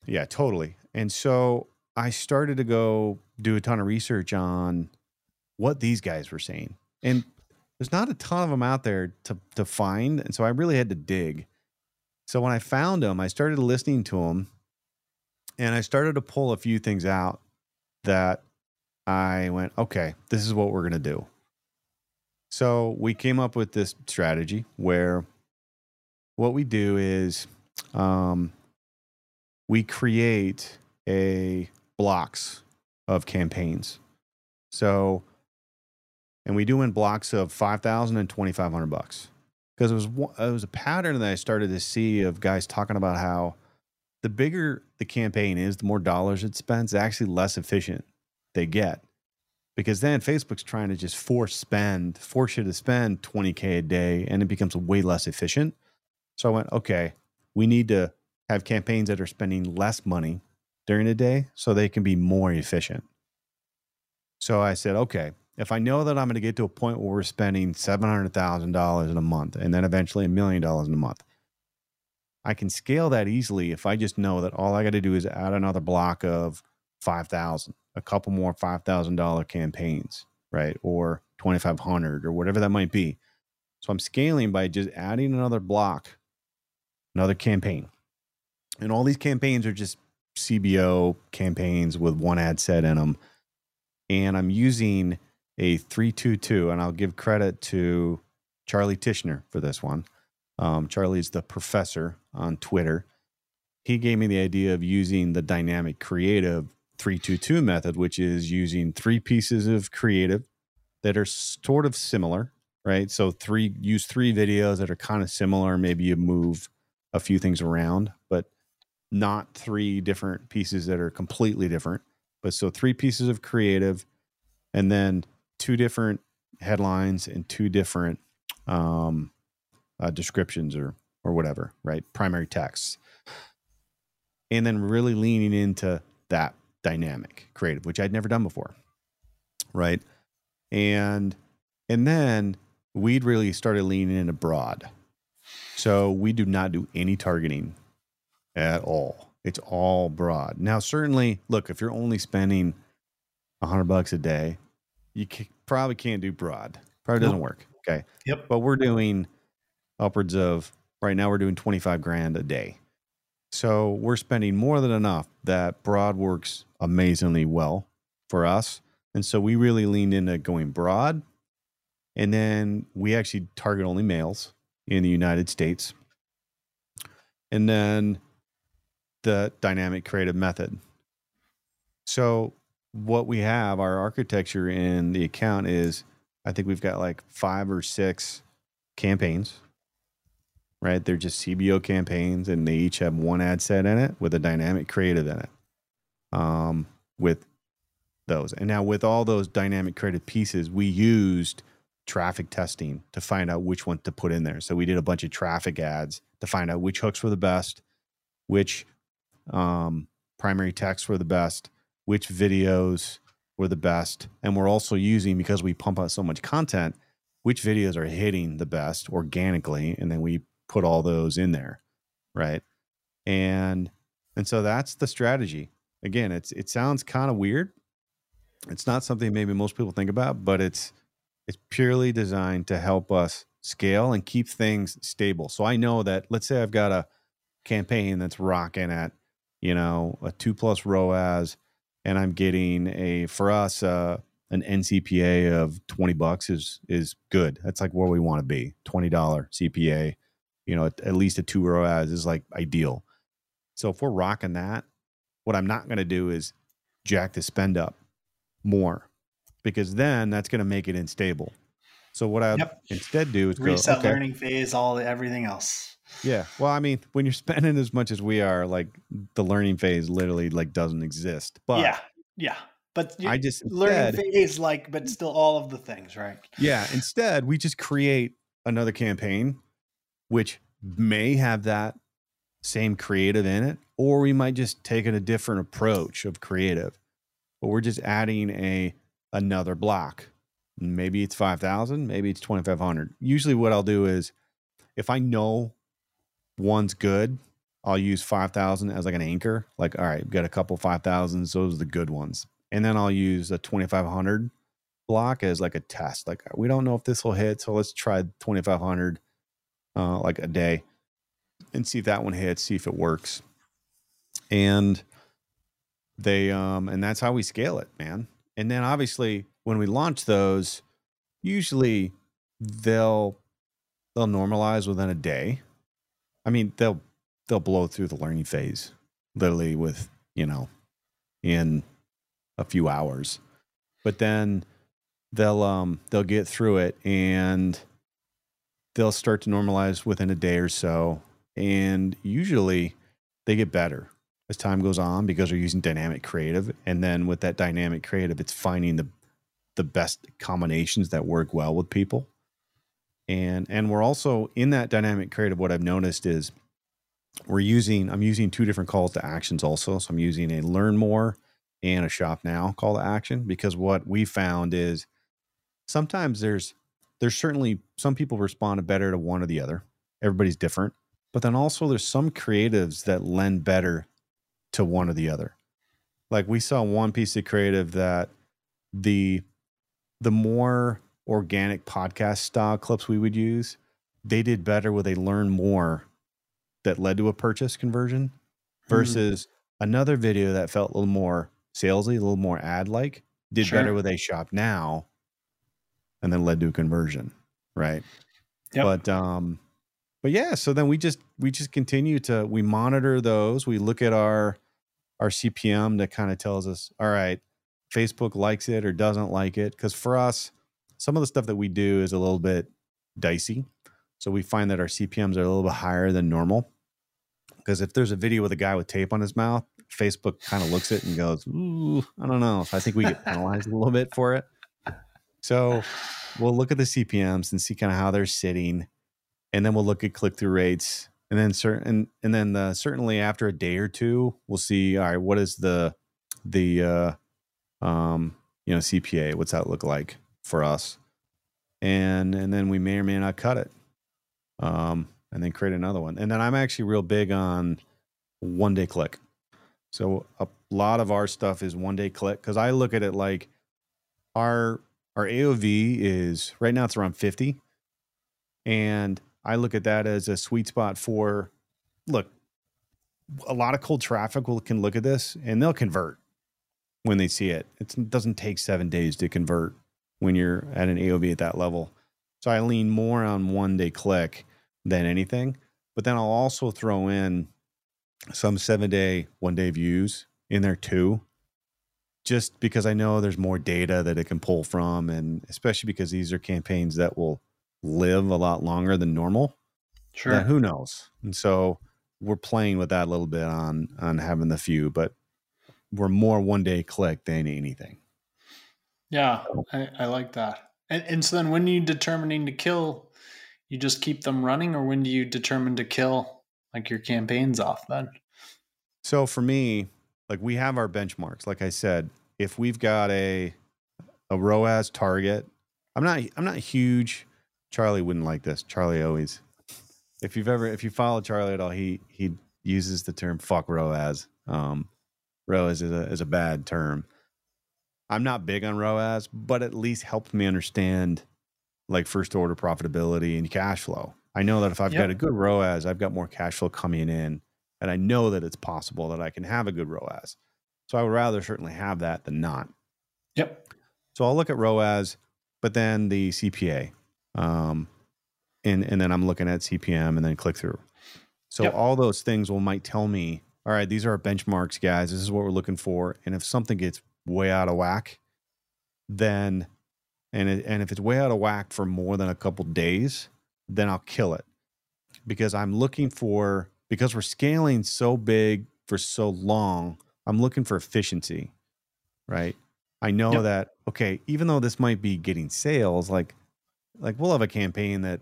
Yeah, totally. And so I started to go do a ton of research on what these guys were saying. And there's not a ton of them out there to, to find. And so I really had to dig. So when I found them, I started listening to them and I started to pull a few things out that I went, okay, this is what we're going to do. So we came up with this strategy where what we do is um, we create a blocks of campaigns. So, and we do in blocks of 5,000 and 2,500 bucks. Because it was, it was a pattern that I started to see of guys talking about how the bigger the campaign is, the more dollars it spends, actually less efficient they get. Because then Facebook's trying to just force spend, force you to spend 20K a day, and it becomes way less efficient. So I went, okay, we need to have campaigns that are spending less money during the day so they can be more efficient. So I said, okay, if I know that I'm going to get to a point where we're spending $700,000 in a month and then eventually a million dollars in a month, I can scale that easily if I just know that all I got to do is add another block of 5,000, a couple more $5,000 campaigns, right? Or 2,500 or whatever that might be. So I'm scaling by just adding another block, another campaign. And all these campaigns are just CBO campaigns with one ad set in them. And I'm using a 322, and I'll give credit to Charlie Tichenor for this one. Um, Charlie's the professor on Twitter. He gave me the idea of using the dynamic creative 322 method, which is using three pieces of creative that are sort of similar, right? So three use three videos that are kind of similar. Maybe you move a few things around, but not three different pieces that are completely different. But so three pieces of creative, and then two different headlines and two different um, uh, descriptions or or whatever, right? Primary texts, and then really leaning into that dynamic creative, which I'd never done before, right? And and then we'd really started leaning in abroad, So we do not do any targeting at all. It's all broad. Now, certainly, look, if you're only spending a hundred bucks a day, you probably can't do broad. Probably doesn't nope. work. Okay. Yep. But we're doing upwards of right now we're doing 25 grand a day. So we're spending more than enough that broad works amazingly well for us. And so we really leaned into going broad. And then we actually target only males in the United States. And then the dynamic creative method. So what we have, our architecture in the account is I think we've got like five or six campaigns, right? They're just CBO campaigns and they each have one ad set in it with a dynamic creative in it. Um, with those. And now with all those dynamic creative pieces, we used traffic testing to find out which one to put in there. So we did a bunch of traffic ads to find out which hooks were the best, which um, primary texts were the best, which videos were the best. And we're also using, because we pump out so much content, which videos are hitting the best organically. And then we put all those in there. Right. And, and so that's the strategy. Again, it's, it sounds kind of weird. It's not something maybe most people think about, but it's, it's purely designed to help us scale and keep things stable. So I know that let's say I've got a campaign that's rocking at, you know, a two plus ROAS and I'm getting a for us uh, an NCPA of 20 bucks is is good. That's like where we want to be. $20 CPA, you know, at, at least a two ROAS is like ideal. So if we're rocking that, what I'm not going to do is jack the spend up more because then that's going to make it unstable. So what I yep. instead do is reset go, okay. learning phase, all everything else. Yeah. Well, I mean, when you're spending as much as we are, like the learning phase literally like doesn't exist. But yeah, yeah. But I just learning instead, phase, like, but still all of the things, right? Yeah. Instead, we just create another campaign, which may have that same creative in it, or we might just take it a different approach of creative. But we're just adding a another block. Maybe it's 5,000, maybe it's 2,500. Usually, what I'll do is if I know one's good, I'll use 5,000 as like an anchor. Like, all right, got a couple 5,000s, those are the good ones. And then I'll use a 2,500 block as like a test. Like, we don't know if this will hit, so let's try 2,500 uh, like a day and see if that one hits, see if it works. And they, um, and that's how we scale it, man. And then obviously when we launch those, usually they'll they'll normalize within a day. I mean, they'll they'll blow through the learning phase literally with, you know, in a few hours. But then they'll um they'll get through it and they'll start to normalize within a day or so. And usually they get better as time goes on because they're using dynamic creative. And then with that dynamic creative it's finding the the best combinations that work well with people and and we're also in that dynamic creative what i've noticed is we're using i'm using two different calls to actions also. So i'm using a learn more and a shop now call to action because what we found is sometimes there's there's certainly some people respond better to one or the other. Everybody's different. But then also there's some creatives that lend better to one or the other. Like we saw one piece of creative that the the more organic podcast style clips we would use, they did better with a learn more that led to a purchase conversion hmm. versus mm. another video that felt a little more salesy, a little more ad like, did Sure. better with a shop now, and then led to a conversion, right? Yep. But um, but yeah, so then we just we just continue to we monitor those. We look at our our CPM that kind of tells us, all right, Facebook likes it or doesn't like it. Because for us, some of the stuff that we do is a little bit dicey. So we find that our CPMs are a little bit higher than normal. Because if there's a video with a guy with tape on his mouth, Facebook kind of looks at it and goes, Ooh, I don't know. I think we get penalized a little bit for it. So we'll look at the CPMs and see kind of how they're sitting. And then we'll look at click through rates. And then certain and then uh, certainly after a day or two, we'll see, all right, what is the the uh um you know CPA? What's that look like for us? And and then we may or may not cut it. Um and then create another one. And then I'm actually real big on one day click. So a lot of our stuff is one day click because I look at it like our our AOV is right now it's around 50. And I look at that as a sweet spot for look, a lot of cold traffic will can look at this and they'll convert when they see it. It's, it doesn't take seven days to convert when you're at an AOV at that level. So I lean more on one day click than anything. But then I'll also throw in some seven day, one day views in there too, just because I know there's more data that it can pull from. And especially because these are campaigns that will live a lot longer than normal. Sure. That who knows? And so we're playing with that a little bit on on having the few, but we're more one day click than anything. Yeah, I, I like that. And, and so then when you determining to kill, you just keep them running, or when do you determine to kill like your campaigns off then? So for me, like we have our benchmarks. Like I said, if we've got a a ROAS target, I'm not I'm not huge. Charlie wouldn't like this. Charlie always, if you've ever if you follow Charlie at all, he he uses the term "fuck ROAS." Um, ROAS is a is a bad term. I'm not big on ROAS, but at least helped me understand like first order profitability and cash flow. I know that if I've Yep. got a good ROAS, I've got more cash flow coming in, and I know that it's possible that I can have a good ROAS. So I would rather certainly have that than not. Yep. So I'll look at ROAS, but then the CPA, um, and and then I'm looking at CPM and then click through. So Yep. all those things will might tell me, all right, these are our benchmarks, guys. This is what we're looking for. And if something gets way out of whack, then and it, and if it's way out of whack for more than a couple days, then I'll kill it because I'm looking for because we're scaling so big for so long. I'm looking for efficiency, right? I know Yep. that okay, even though this might be getting sales, like like we'll have a campaign that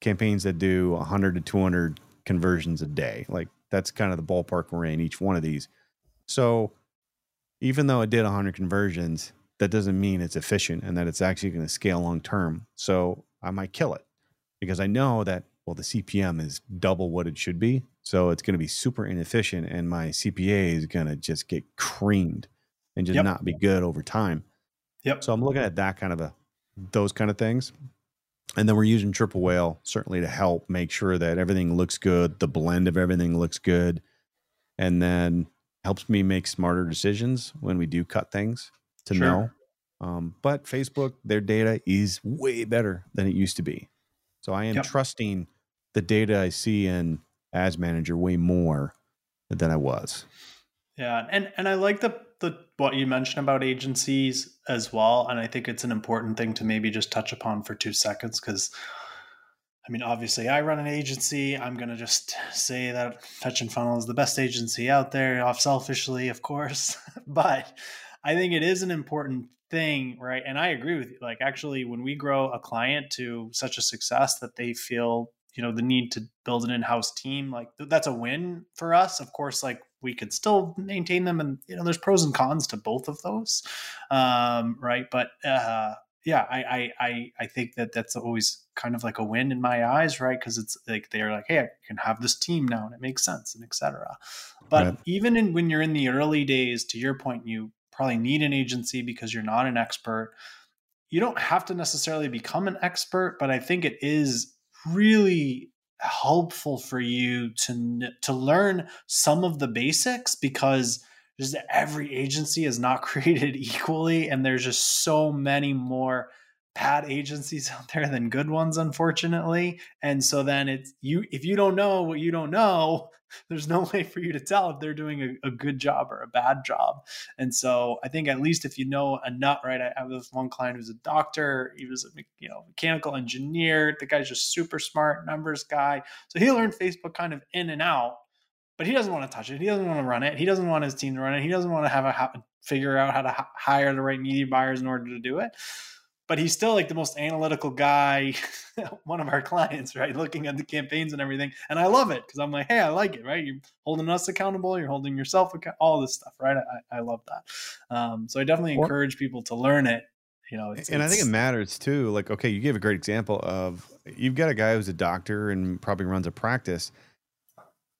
campaigns that do 100 to 200 conversions a day. Like that's kind of the ballpark we're in each one of these. So even though it did 100 conversions, that doesn't mean it's efficient and that it's actually going to scale long term. So I might kill it because I know that well the CPM is double what it should be. So it's going to be super inefficient and my CPA is going to just get creamed and just Yep. not be good over time. Yep. So I'm looking at that kind of a those kind of things. And then we're using triple whale certainly to help make sure that everything looks good, the blend of everything looks good, and then helps me make smarter decisions when we do cut things to Sure. know. Um, but Facebook, their data is way better than it used to be. So I am Yep. trusting the data I see in Ads Manager way more than I was. Yeah, and and I like the the what you mentioned about agencies as well, and I think it's an important thing to maybe just touch upon for two seconds because. I mean, obviously, I run an agency. I'm going to just say that Fetch and Funnel is the best agency out there, off selfishly, of course. but I think it is an important thing, right? And I agree with you. Like, actually, when we grow a client to such a success that they feel, you know, the need to build an in-house team, like th- that's a win for us. Of course, like we could still maintain them, and you know, there's pros and cons to both of those, um, right? But uh, yeah, I I I think that that's always kind of like a win in my eyes, right? Because it's like they're like, hey, I can have this team now, and it makes sense, and etc. But Right. even in, when you're in the early days, to your point, you probably need an agency because you're not an expert. You don't have to necessarily become an expert, but I think it is really helpful for you to to learn some of the basics because just every agency is not created equally and there's just so many more bad agencies out there than good ones unfortunately. And so then it's you if you don't know what you don't know there's no way for you to tell if they're doing a, a good job or a bad job. And so i think at least if you know a nut right i have this one client who's a doctor he was a you know mechanical engineer. The guy's just super smart numbers guy. So he learned facebook kind of in and out but he doesn't want to touch it. He doesn't want to run it. He doesn't want his team to run it. He doesn't want to have a figure out how to hire the right media buyers in order to do it but he's still like the most analytical guy, one of our clients, right? Looking at the campaigns and everything. And I love it because I'm like, hey, I like it, right? You're holding us accountable, you're holding yourself accountable, all this stuff, right? I, I love that. Um, so I definitely encourage people to learn it. You know, it's, and it's, I think it matters too. Like, okay, you gave a great example of you've got a guy who's a doctor and probably runs a practice.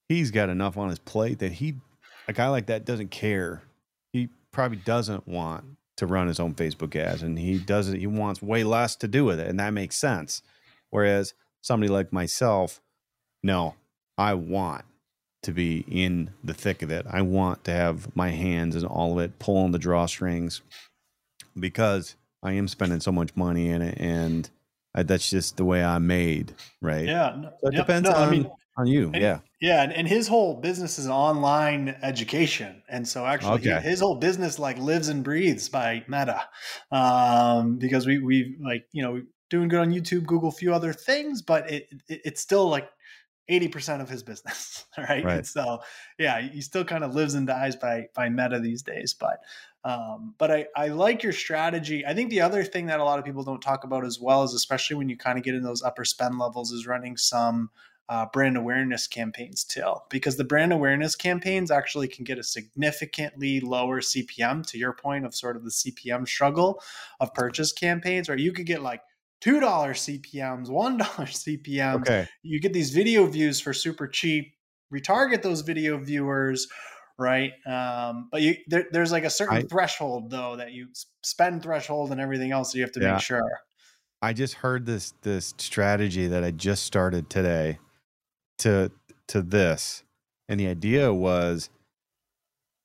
He's got enough on his plate that he, a guy like that, doesn't care. He probably doesn't want to run his own Facebook ads, and he doesn't. He wants way less to do with it, and that makes sense. Whereas somebody like myself, no, I want to be in the thick of it. I want to have my hands and all of it, pulling the drawstrings, because I am spending so much money in it, and I, that's just the way I'm made, right? Yeah, so it yep, depends no, on. I mean, on you. And, yeah. Yeah. And, and, his whole business is online education. And so actually okay. he, his whole business like lives and breathes by meta. Um, because we, we like, you know, doing good on YouTube, Google, a few other things, but it, it it's still like 80% of his business. Right. right. so yeah, he still kind of lives and dies by, by meta these days. But, um, but I, I like your strategy. I think the other thing that a lot of people don't talk about as well is especially when you kind of get in those upper spend levels is running some uh, brand awareness campaigns too, because the brand awareness campaigns actually can get a significantly lower CPM. To your point of sort of the CPM struggle of purchase campaigns, or you could get like two dollar CPMS, one dollar CPMS. Okay. You get these video views for super cheap. Retarget those video viewers, right? Um, but you there, there's like a certain I, threshold though that you spend threshold and everything else. So you have to yeah. make sure. I just heard this this strategy that I just started today to to this, and the idea was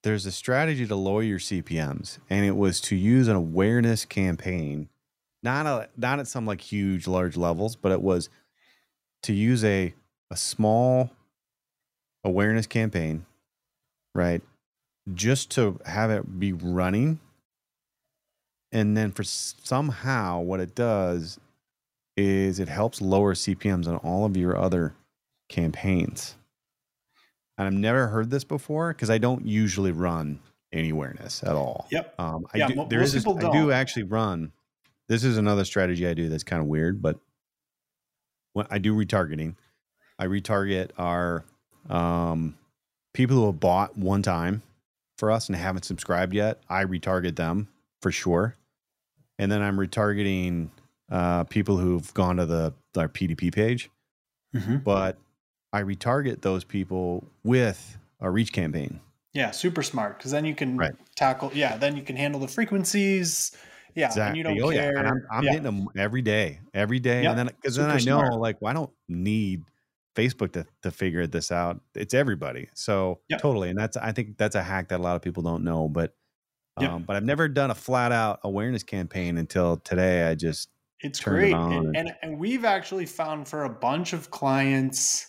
there's a strategy to lower your CPMS, and it was to use an awareness campaign, not a not at some like huge large levels, but it was to use a a small awareness campaign, right? Just to have it be running. And then for somehow what it does is it helps lower CPMs on all of your other campaigns. And I've never heard this before because I don't usually run any awareness at all. Yep. Um, I yeah, do, there is I do actually run. This is another strategy I do that's kind of weird, but when I do retargeting, I retarget our um, people who have bought one time for us and haven't subscribed yet. I retarget them for sure, and then I'm retargeting uh, people who've gone to the our PDP page. Mm-hmm. But I retarget those people with a reach campaign. Yeah, super smart because then you can right. tackle. Yeah, then you can handle the frequencies. Yeah, exactly. and you don't oh, care. Yeah. And I'm, I'm yeah. hitting them every day, every day, yep. and then because then I know smart. like well, I don't need Facebook to to figure this out. It's everybody. So yep. totally, and that's I think that's a hack that a lot of people don't know. But um, yep. but I've never done a flat out awareness campaign until today. I just it's great, it and, and and we've actually found for a bunch of clients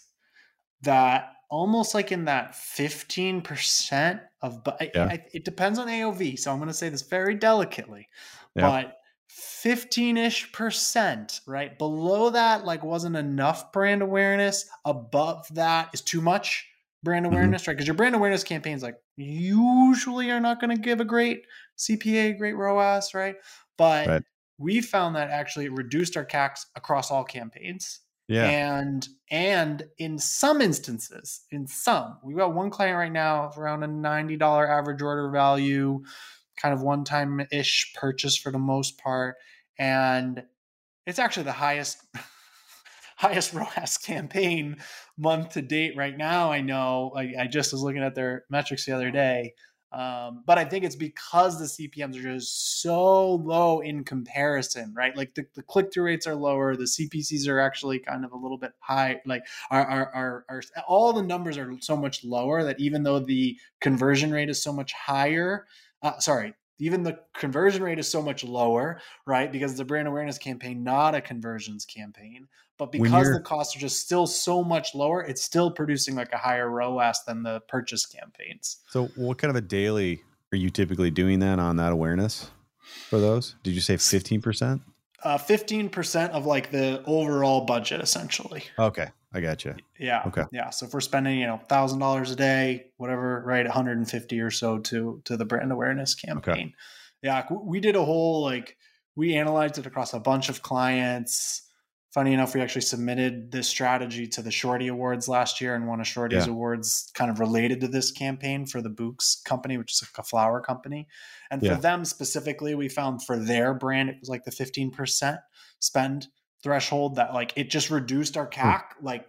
that almost like in that 15% of but yeah. it depends on AOV so I'm going to say this very delicately yeah. but 15ish percent right below that like wasn't enough brand awareness above that is too much brand mm-hmm. awareness mm-hmm. right because your brand awareness campaigns like usually are not going to give a great CPA great ROAS right but right. we found that actually it reduced our CACs across all campaigns yeah. And and in some instances, in some, we've got one client right now around a $90 average order value, kind of one time ish purchase for the most part. And it's actually the highest highest ROAS campaign month to date right now. I know I, I just was looking at their metrics the other day. Um, but I think it's because the CPMs are just so low in comparison, right? Like the, the click through rates are lower, the CPCs are actually kind of a little bit high. Like our, our, our, all the numbers are so much lower that even though the conversion rate is so much higher, uh, sorry, even the conversion rate is so much lower, right? Because it's a brand awareness campaign, not a conversions campaign. But because the costs are just still so much lower, it's still producing like a higher ROAS than the purchase campaigns. So, what kind of a daily are you typically doing that on that awareness for those? Did you say 15%? Uh, 15% of like the overall budget, essentially. Okay. I got you. Yeah. Okay. Yeah. So if we're spending, you know, thousand dollars a day, whatever, right, 150 or so to to the brand awareness campaign. Okay. Yeah, we did a whole like we analyzed it across a bunch of clients. Funny enough, we actually submitted this strategy to the Shorty Awards last year and won a Shorty's yeah. Awards kind of related to this campaign for the Bouqs company, which is like a flower company. And yeah. for them specifically, we found for their brand, it was like the 15% spend threshold that like it just reduced our CAC mm. like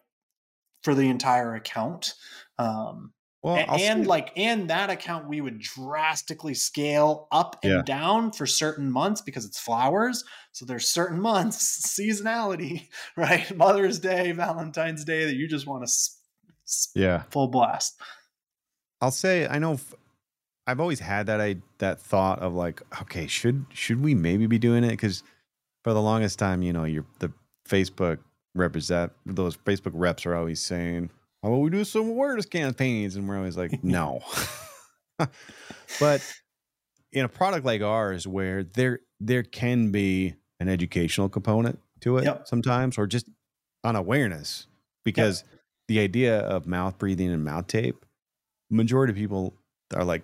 for the entire account. Um, well, and, and like and that account we would drastically scale up and yeah. down for certain months because it's flowers. So there's certain months, seasonality, right? Mother's Day, Valentine's Day that you just want to yeah full blast. I'll say I know I've always had that I that thought of like okay should should we maybe be doing it because for the longest time, you know, you're the Facebook represent those Facebook reps are always saying, "How about we do some awareness campaigns?" And we're always like, "No." but in a product like ours, where there there can be an educational component to it yep. sometimes, or just on awareness, because yep. the idea of mouth breathing and mouth tape, majority of people are like,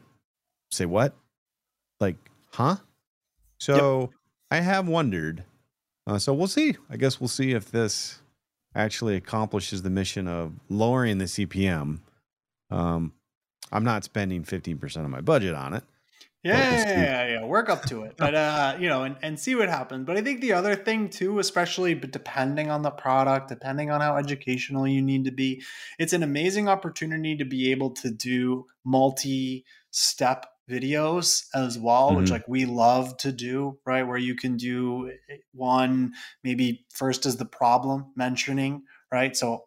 "Say what?" Like, huh? So. Yep I have wondered. Uh, so we'll see. I guess we'll see if this actually accomplishes the mission of lowering the CPM. Um, I'm not spending 15% of my budget on it. Yeah, yeah, yeah, yeah, Work up to it, but uh, you know, and, and see what happens. But I think the other thing too, especially depending on the product, depending on how educational you need to be, it's an amazing opportunity to be able to do multi-step videos as well mm-hmm. which like we love to do right? Where you can do eh, one maybe first as the problem mentioning right? So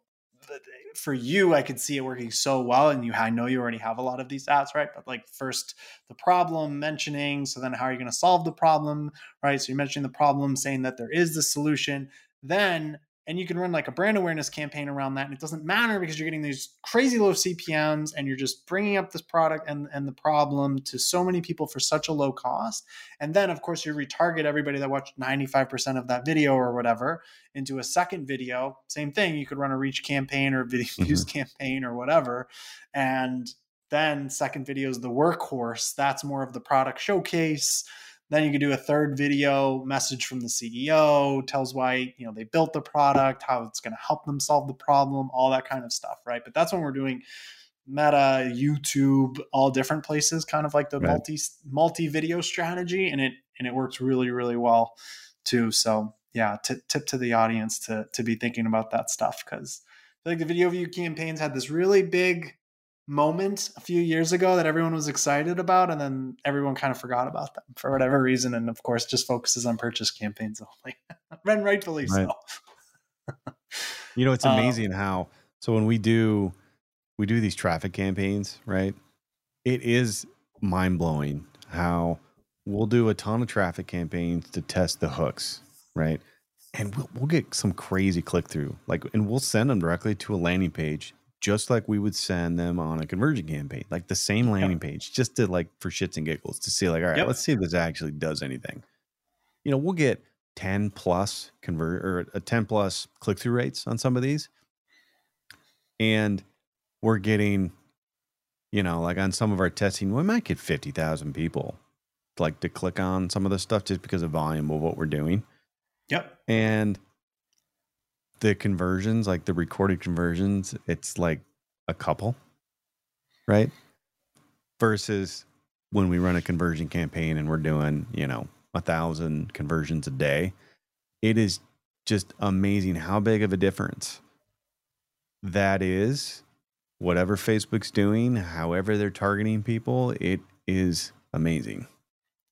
for you i could see it working so well and you i know you already have a lot of these apps right? But like first the problem mentioning so then how are you going to solve the problem right? So you're mentioning the problem saying that there is the solution. Then and you can run like a brand awareness campaign around that and it doesn't matter because you're getting these crazy low cpms and you're just bringing up this product and, and the problem to so many people for such a low cost. And then of course you retarget everybody that watched 95% of that video or whatever into a second video. Same thing you could run a reach campaign or video mm-hmm. views campaign or whatever and then second video is the workhorse. That's more of the product showcase then you can do a third video message from the CEO, tells why, you know, they built the product, how it's going to help them solve the problem, all that kind of stuff, right? But that's when we're doing Meta, YouTube, all different places, kind of like the right. multi multi video strategy, and it and it works really really well too. So yeah, t- tip to the audience to to be thinking about that stuff because I feel like the video view campaigns had this really big moment a few years ago that everyone was excited about and then everyone kind of forgot about them for whatever reason and of course just focuses on purchase campaigns only. And rightfully right. so you know it's um, amazing um, how so when we do we do these traffic campaigns right? It is mind-blowing how we'll do a ton of traffic campaigns to test the hooks right? And we'll, we'll get some crazy click-through like and we'll send them directly to a landing page just like we would send them on a conversion campaign, like the same landing yep. page, just to like for shits and giggles to see, like, all right, yep. let's see if this actually does anything. You know, we'll get 10 plus convert or a 10 plus click through rates on some of these. And we're getting, you know, like on some of our testing, we might get 50,000 people like to click on some of the stuff just because of volume of what we're doing. Yep. And the conversions, like the recorded conversions, it's like a couple, right? Versus when we run a conversion campaign and we're doing, you know, a thousand conversions a day, it is just amazing how big of a difference that is. Whatever Facebook's doing, however they're targeting people, it is amazing.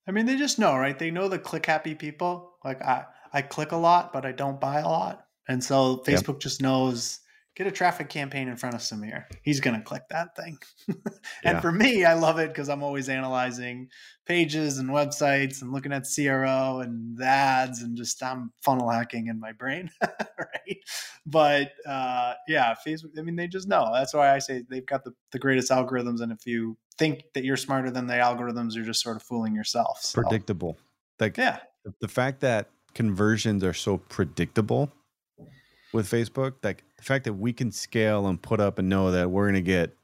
I mean, they just know, right? They know the click happy people. Like I, I click a lot, but I don't buy a lot. And so Facebook yep. just knows get a traffic campaign in front of Samir. He's going to click that thing. and yeah. for me, I love it because I'm always analyzing pages and websites and looking at CRO and the ads and just I'm funnel hacking in my brain. right. But uh, yeah, Facebook, I mean, they just know. That's why I say they've got the, the greatest algorithms. And if you think that you're smarter than the algorithms, you're just sort of fooling yourself. So. Predictable. Like, yeah. The fact that conversions are so predictable with Facebook. Like the fact that we can scale and put up and know that we're going to get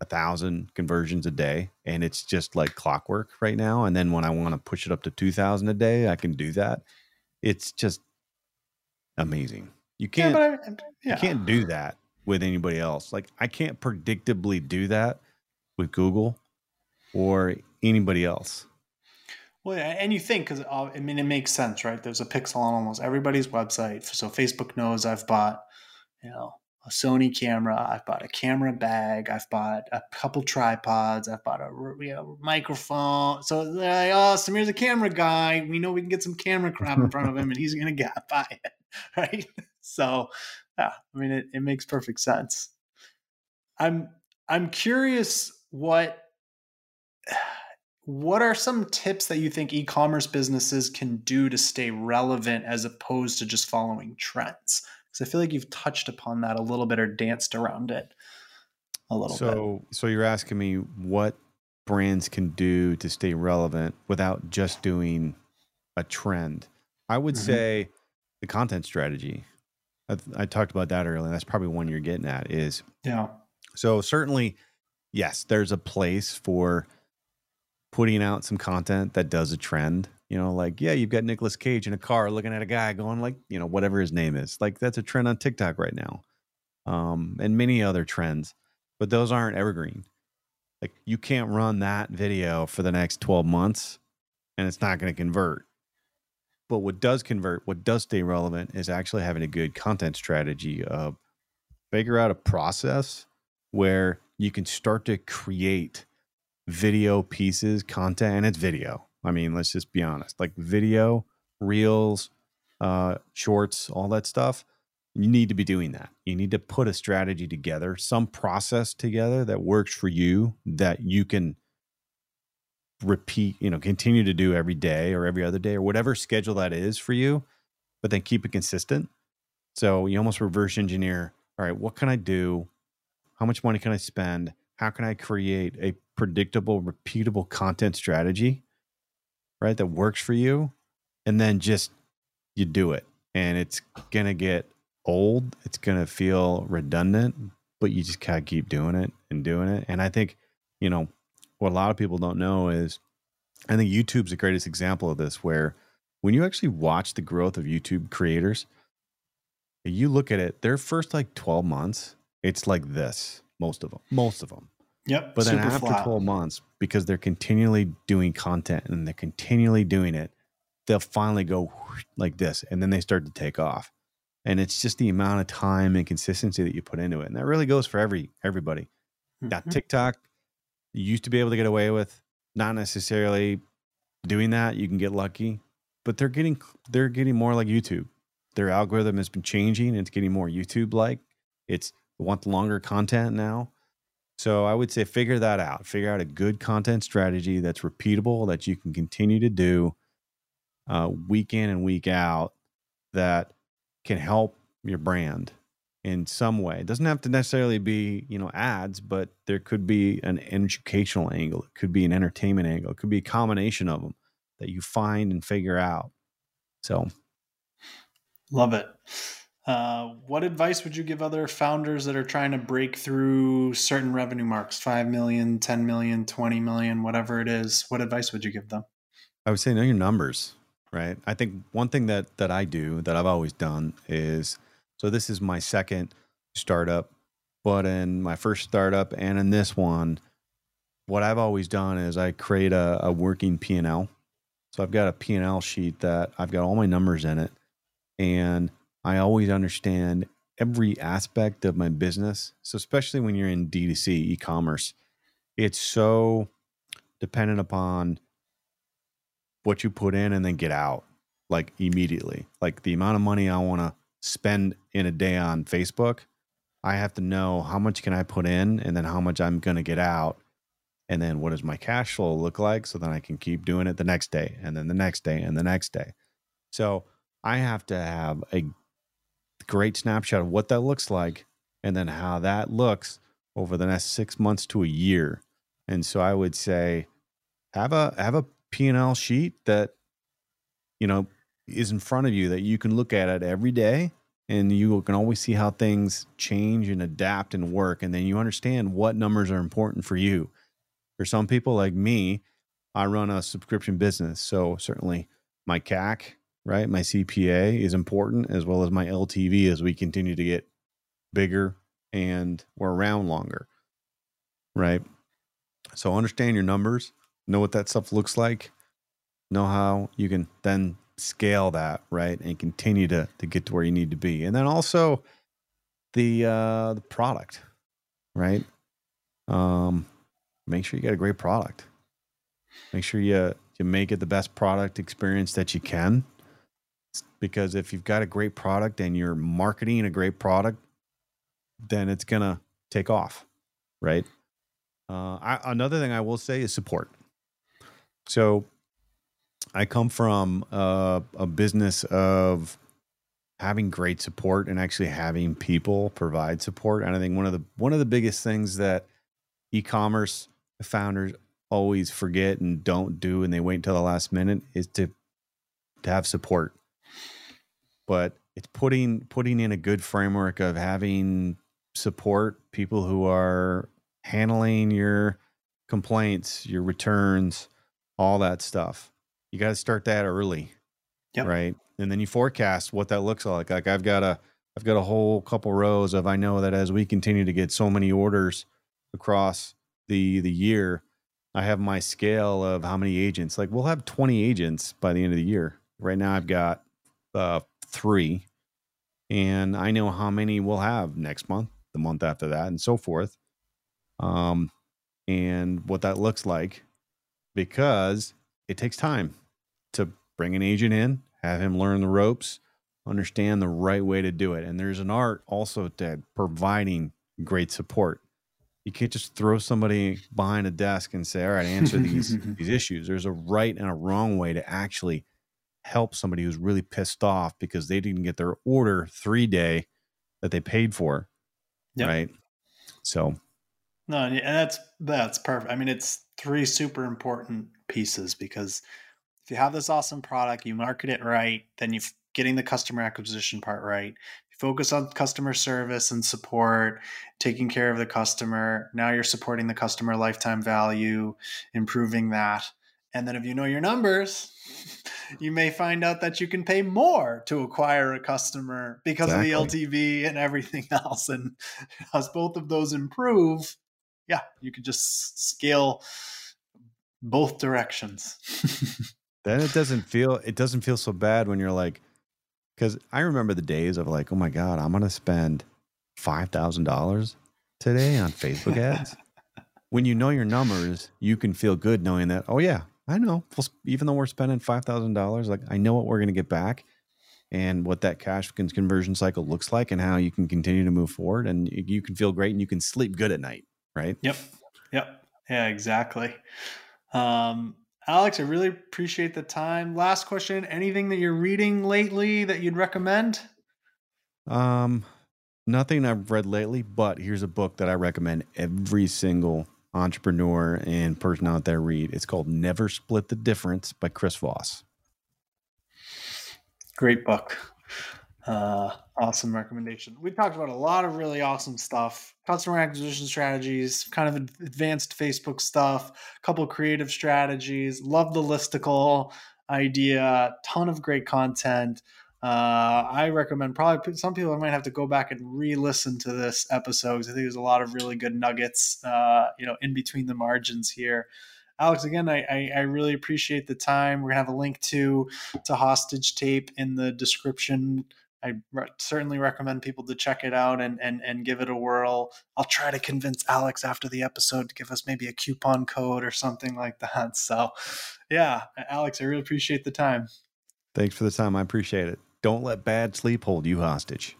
a thousand conversions a day and it's just like clockwork right now. And then when I want to push it up to 2000 a day, I can do that. It's just amazing. You can't, yeah, I, yeah. you can't do that with anybody else. Like I can't predictably do that with Google or anybody else. Well, and you think because uh, I mean it makes sense, right? There's a pixel on almost everybody's website, so Facebook knows I've bought, you know, a Sony camera, I've bought a camera bag, I've bought a couple tripods, I've bought a you know, microphone. So they're like, oh, Samir's a camera guy. We know we can get some camera crap in front of him, and he's gonna get buy it, right? So, yeah, I mean it, it makes perfect sense. I'm I'm curious what what are some tips that you think e-commerce businesses can do to stay relevant as opposed to just following trends? Because i feel like you've touched upon that a little bit or danced around it a little so, bit. so you're asking me what brands can do to stay relevant without just doing a trend. I would mm-hmm. say the content strategy. I, I talked about that earlier that's probably one you're getting at is yeah. so certainly yes there's a place for putting out some content that does a trend. You know, like, yeah, you've got Nicolas Cage in a car looking at a guy going like, you know, whatever his name is. Like that's a trend on TikTok right now. Um, and many other trends, but those aren't evergreen. Like you can't run that video for the next 12 months and it's not going to convert. But what does convert, what does stay relevant is actually having a good content strategy of figure out a process where you can start to create video pieces, content, and it's video. I mean, let's just be honest. Like video, reels, uh, shorts, all that stuff. You need to be doing that. You need to put a strategy together, some process together that works for you that you can repeat, you know, continue to do every day or every other day or whatever schedule that is for you, but then keep it consistent. So you almost reverse engineer. All right, what can I do? How much money can I spend? How can I create a predictable, repeatable content strategy, right? That works for you. And then just you do it. And it's going to get old. It's going to feel redundant, but you just kind of keep doing it and doing it. And I think, you know, what a lot of people don't know is I think YouTube's the greatest example of this, where when you actually watch the growth of YouTube creators, you look at it, their first like 12 months, it's like this, most of them, most of them. Yep. But then after flat. 12 months, because they're continually doing content and they're continually doing it, they'll finally go like this and then they start to take off. And it's just the amount of time and consistency that you put into it. And that really goes for every everybody. Mm-hmm. Now, TikTok, you used to be able to get away with not necessarily doing that. You can get lucky, but they're getting they're getting more like YouTube. Their algorithm has been changing. It's getting more YouTube like. It's want longer content now. So I would say figure that out. Figure out a good content strategy that's repeatable that you can continue to do uh, week in and week out that can help your brand in some way. It doesn't have to necessarily be, you know, ads, but there could be an educational angle. It could be an entertainment angle. It could be a combination of them that you find and figure out. So love it. Uh, what advice would you give other founders that are trying to break through certain revenue marks? 5 million 10 million 20 million whatever it is. What advice would you give them? I would say know your numbers right? I think one thing that that i do that i've always done is so this is my second startup but in my first startup and in this one what i've always done is i create a, a working p&l so i've got a p&l sheet that i've got all my numbers in it and I always understand every aspect of my business. So, especially when you're in D2C e commerce, it's so dependent upon what you put in and then get out like immediately. Like the amount of money I want to spend in a day on Facebook, I have to know how much can I put in and then how much I'm going to get out. And then what does my cash flow look like so then I can keep doing it the next day and then the next day and the next day. So I have to have a great snapshot of what that looks like and then how that looks over the next 6 months to a year. And so I would say have a have a P&L sheet that you know is in front of you that you can look at it every day and you can always see how things change and adapt and work. And then you understand what numbers are important for you. For some people like me i run a subscription business. So certainly my cac right? My cpa is important as well as my ltv as we continue to get bigger and we're around longer right? So understand your numbers know what that stuff looks like know how you can then scale that right? And continue to to get to where you need to be. And then also the uh the product right? Um make sure you got a great product. Make sure you you make it the best product experience that you can because if you've got a great product and you're marketing a great product then it's gonna take off right uh I, another thing i will say is support so I come from a, a business of having great support and actually having people provide support. And I think one of the one of the biggest things that e-commerce founders always forget and don't do and they wait until the last minute is to to have support. But it's putting putting in a good framework of having support, people who are handling your complaints, your returns, all that stuff you got to start that early. Yep. Right. And then you forecast what that looks like. Like I've got a I've got a whole couple rows of I know that as we continue to get so many orders across the the year, I have my scale of how many agents. Like we'll have 20 agents by the end of the year. Right now I've got uh 3 and I know how many we'll have next month, the month after that and so forth. Um and what that looks like because it takes time to bring an agent in, have him learn the ropes, understand the right way to do it. And there's an art also to providing great support. You can't just throw somebody behind a desk and say, "All right, answer these these issues." There's a right and a wrong way to actually help somebody who's really pissed off because they didn't get their order three day that they paid for. Yep. Right. So no, and that's that's perfect. I mean, it's three super important pieces because if you have this awesome product, you market it right, then you're getting the customer acquisition part right. You focus on customer service and support, taking care of the customer. Now you're supporting the customer lifetime value, improving that. And then if you know your numbers, you may find out that you can pay more to acquire a customer because exactly. of the LTV and everything else. And as both of those improve, yeah, you can just scale both directions. then it doesn't feel it doesn't feel so bad when you're like because I remember the days of like, oh my god, I'm gonna spend five thousand dollars today on Facebook ads. when you know your numbers, you can feel good knowing that. Oh yeah, I know. Even though we're spending five thousand dollars, like I know what we're gonna get back, and what that cash conversion cycle looks like, and how you can continue to move forward, and you can feel great, and you can sleep good at night, right? Yep. Yep. Yeah. Exactly. Um, Alex, I really appreciate the time. Last question: Anything that you're reading lately that you'd recommend? Um, nothing I've read lately, but here's a book that I recommend every single entrepreneur and person out there read. It's called Never Split the Difference by Chris Voss. Great book. Uh, awesome recommendation. We talked about a lot of really awesome stuff customer acquisition strategies, kind of advanced Facebook stuff, a couple creative strategies. Love the listicle idea, ton of great content. Uh, I recommend probably some people might have to go back and re-listen to this episode because I think there's a lot of really good nuggets, uh, you know, in between the margins here. Alex, again, I, I, I, really appreciate the time. We're gonna have a link to to hostage tape in the description I re- certainly recommend people to check it out and, and and give it a whirl. I'll try to convince Alex after the episode to give us maybe a coupon code or something like that. So, yeah, Alex, I really appreciate the time. Thanks for the time. I appreciate it. Don't let bad sleep hold you hostage.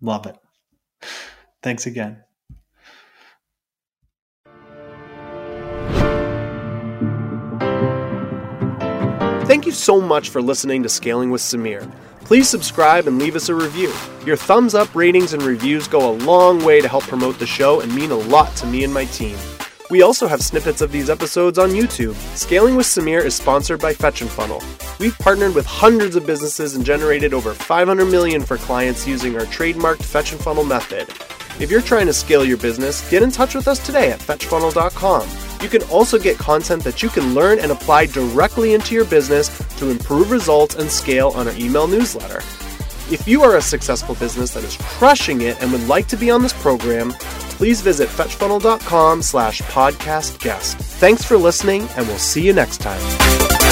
Love it. Thanks again. Thank you so much for listening to Scaling with Samir. Please subscribe and leave us a review. Your thumbs up ratings and reviews go a long way to help promote the show and mean a lot to me and my team. We also have snippets of these episodes on YouTube. Scaling with Samir is sponsored by Fetch and Funnel. We've partnered with hundreds of businesses and generated over 500 million for clients using our trademarked Fetch and Funnel method. If you're trying to scale your business, get in touch with us today at fetchfunnel.com. You can also get content that you can learn and apply directly into your business to improve results and scale on our email newsletter. If you are a successful business that is crushing it and would like to be on this program, please visit fetchfunnel.com slash podcast guest. Thanks for listening, and we'll see you next time.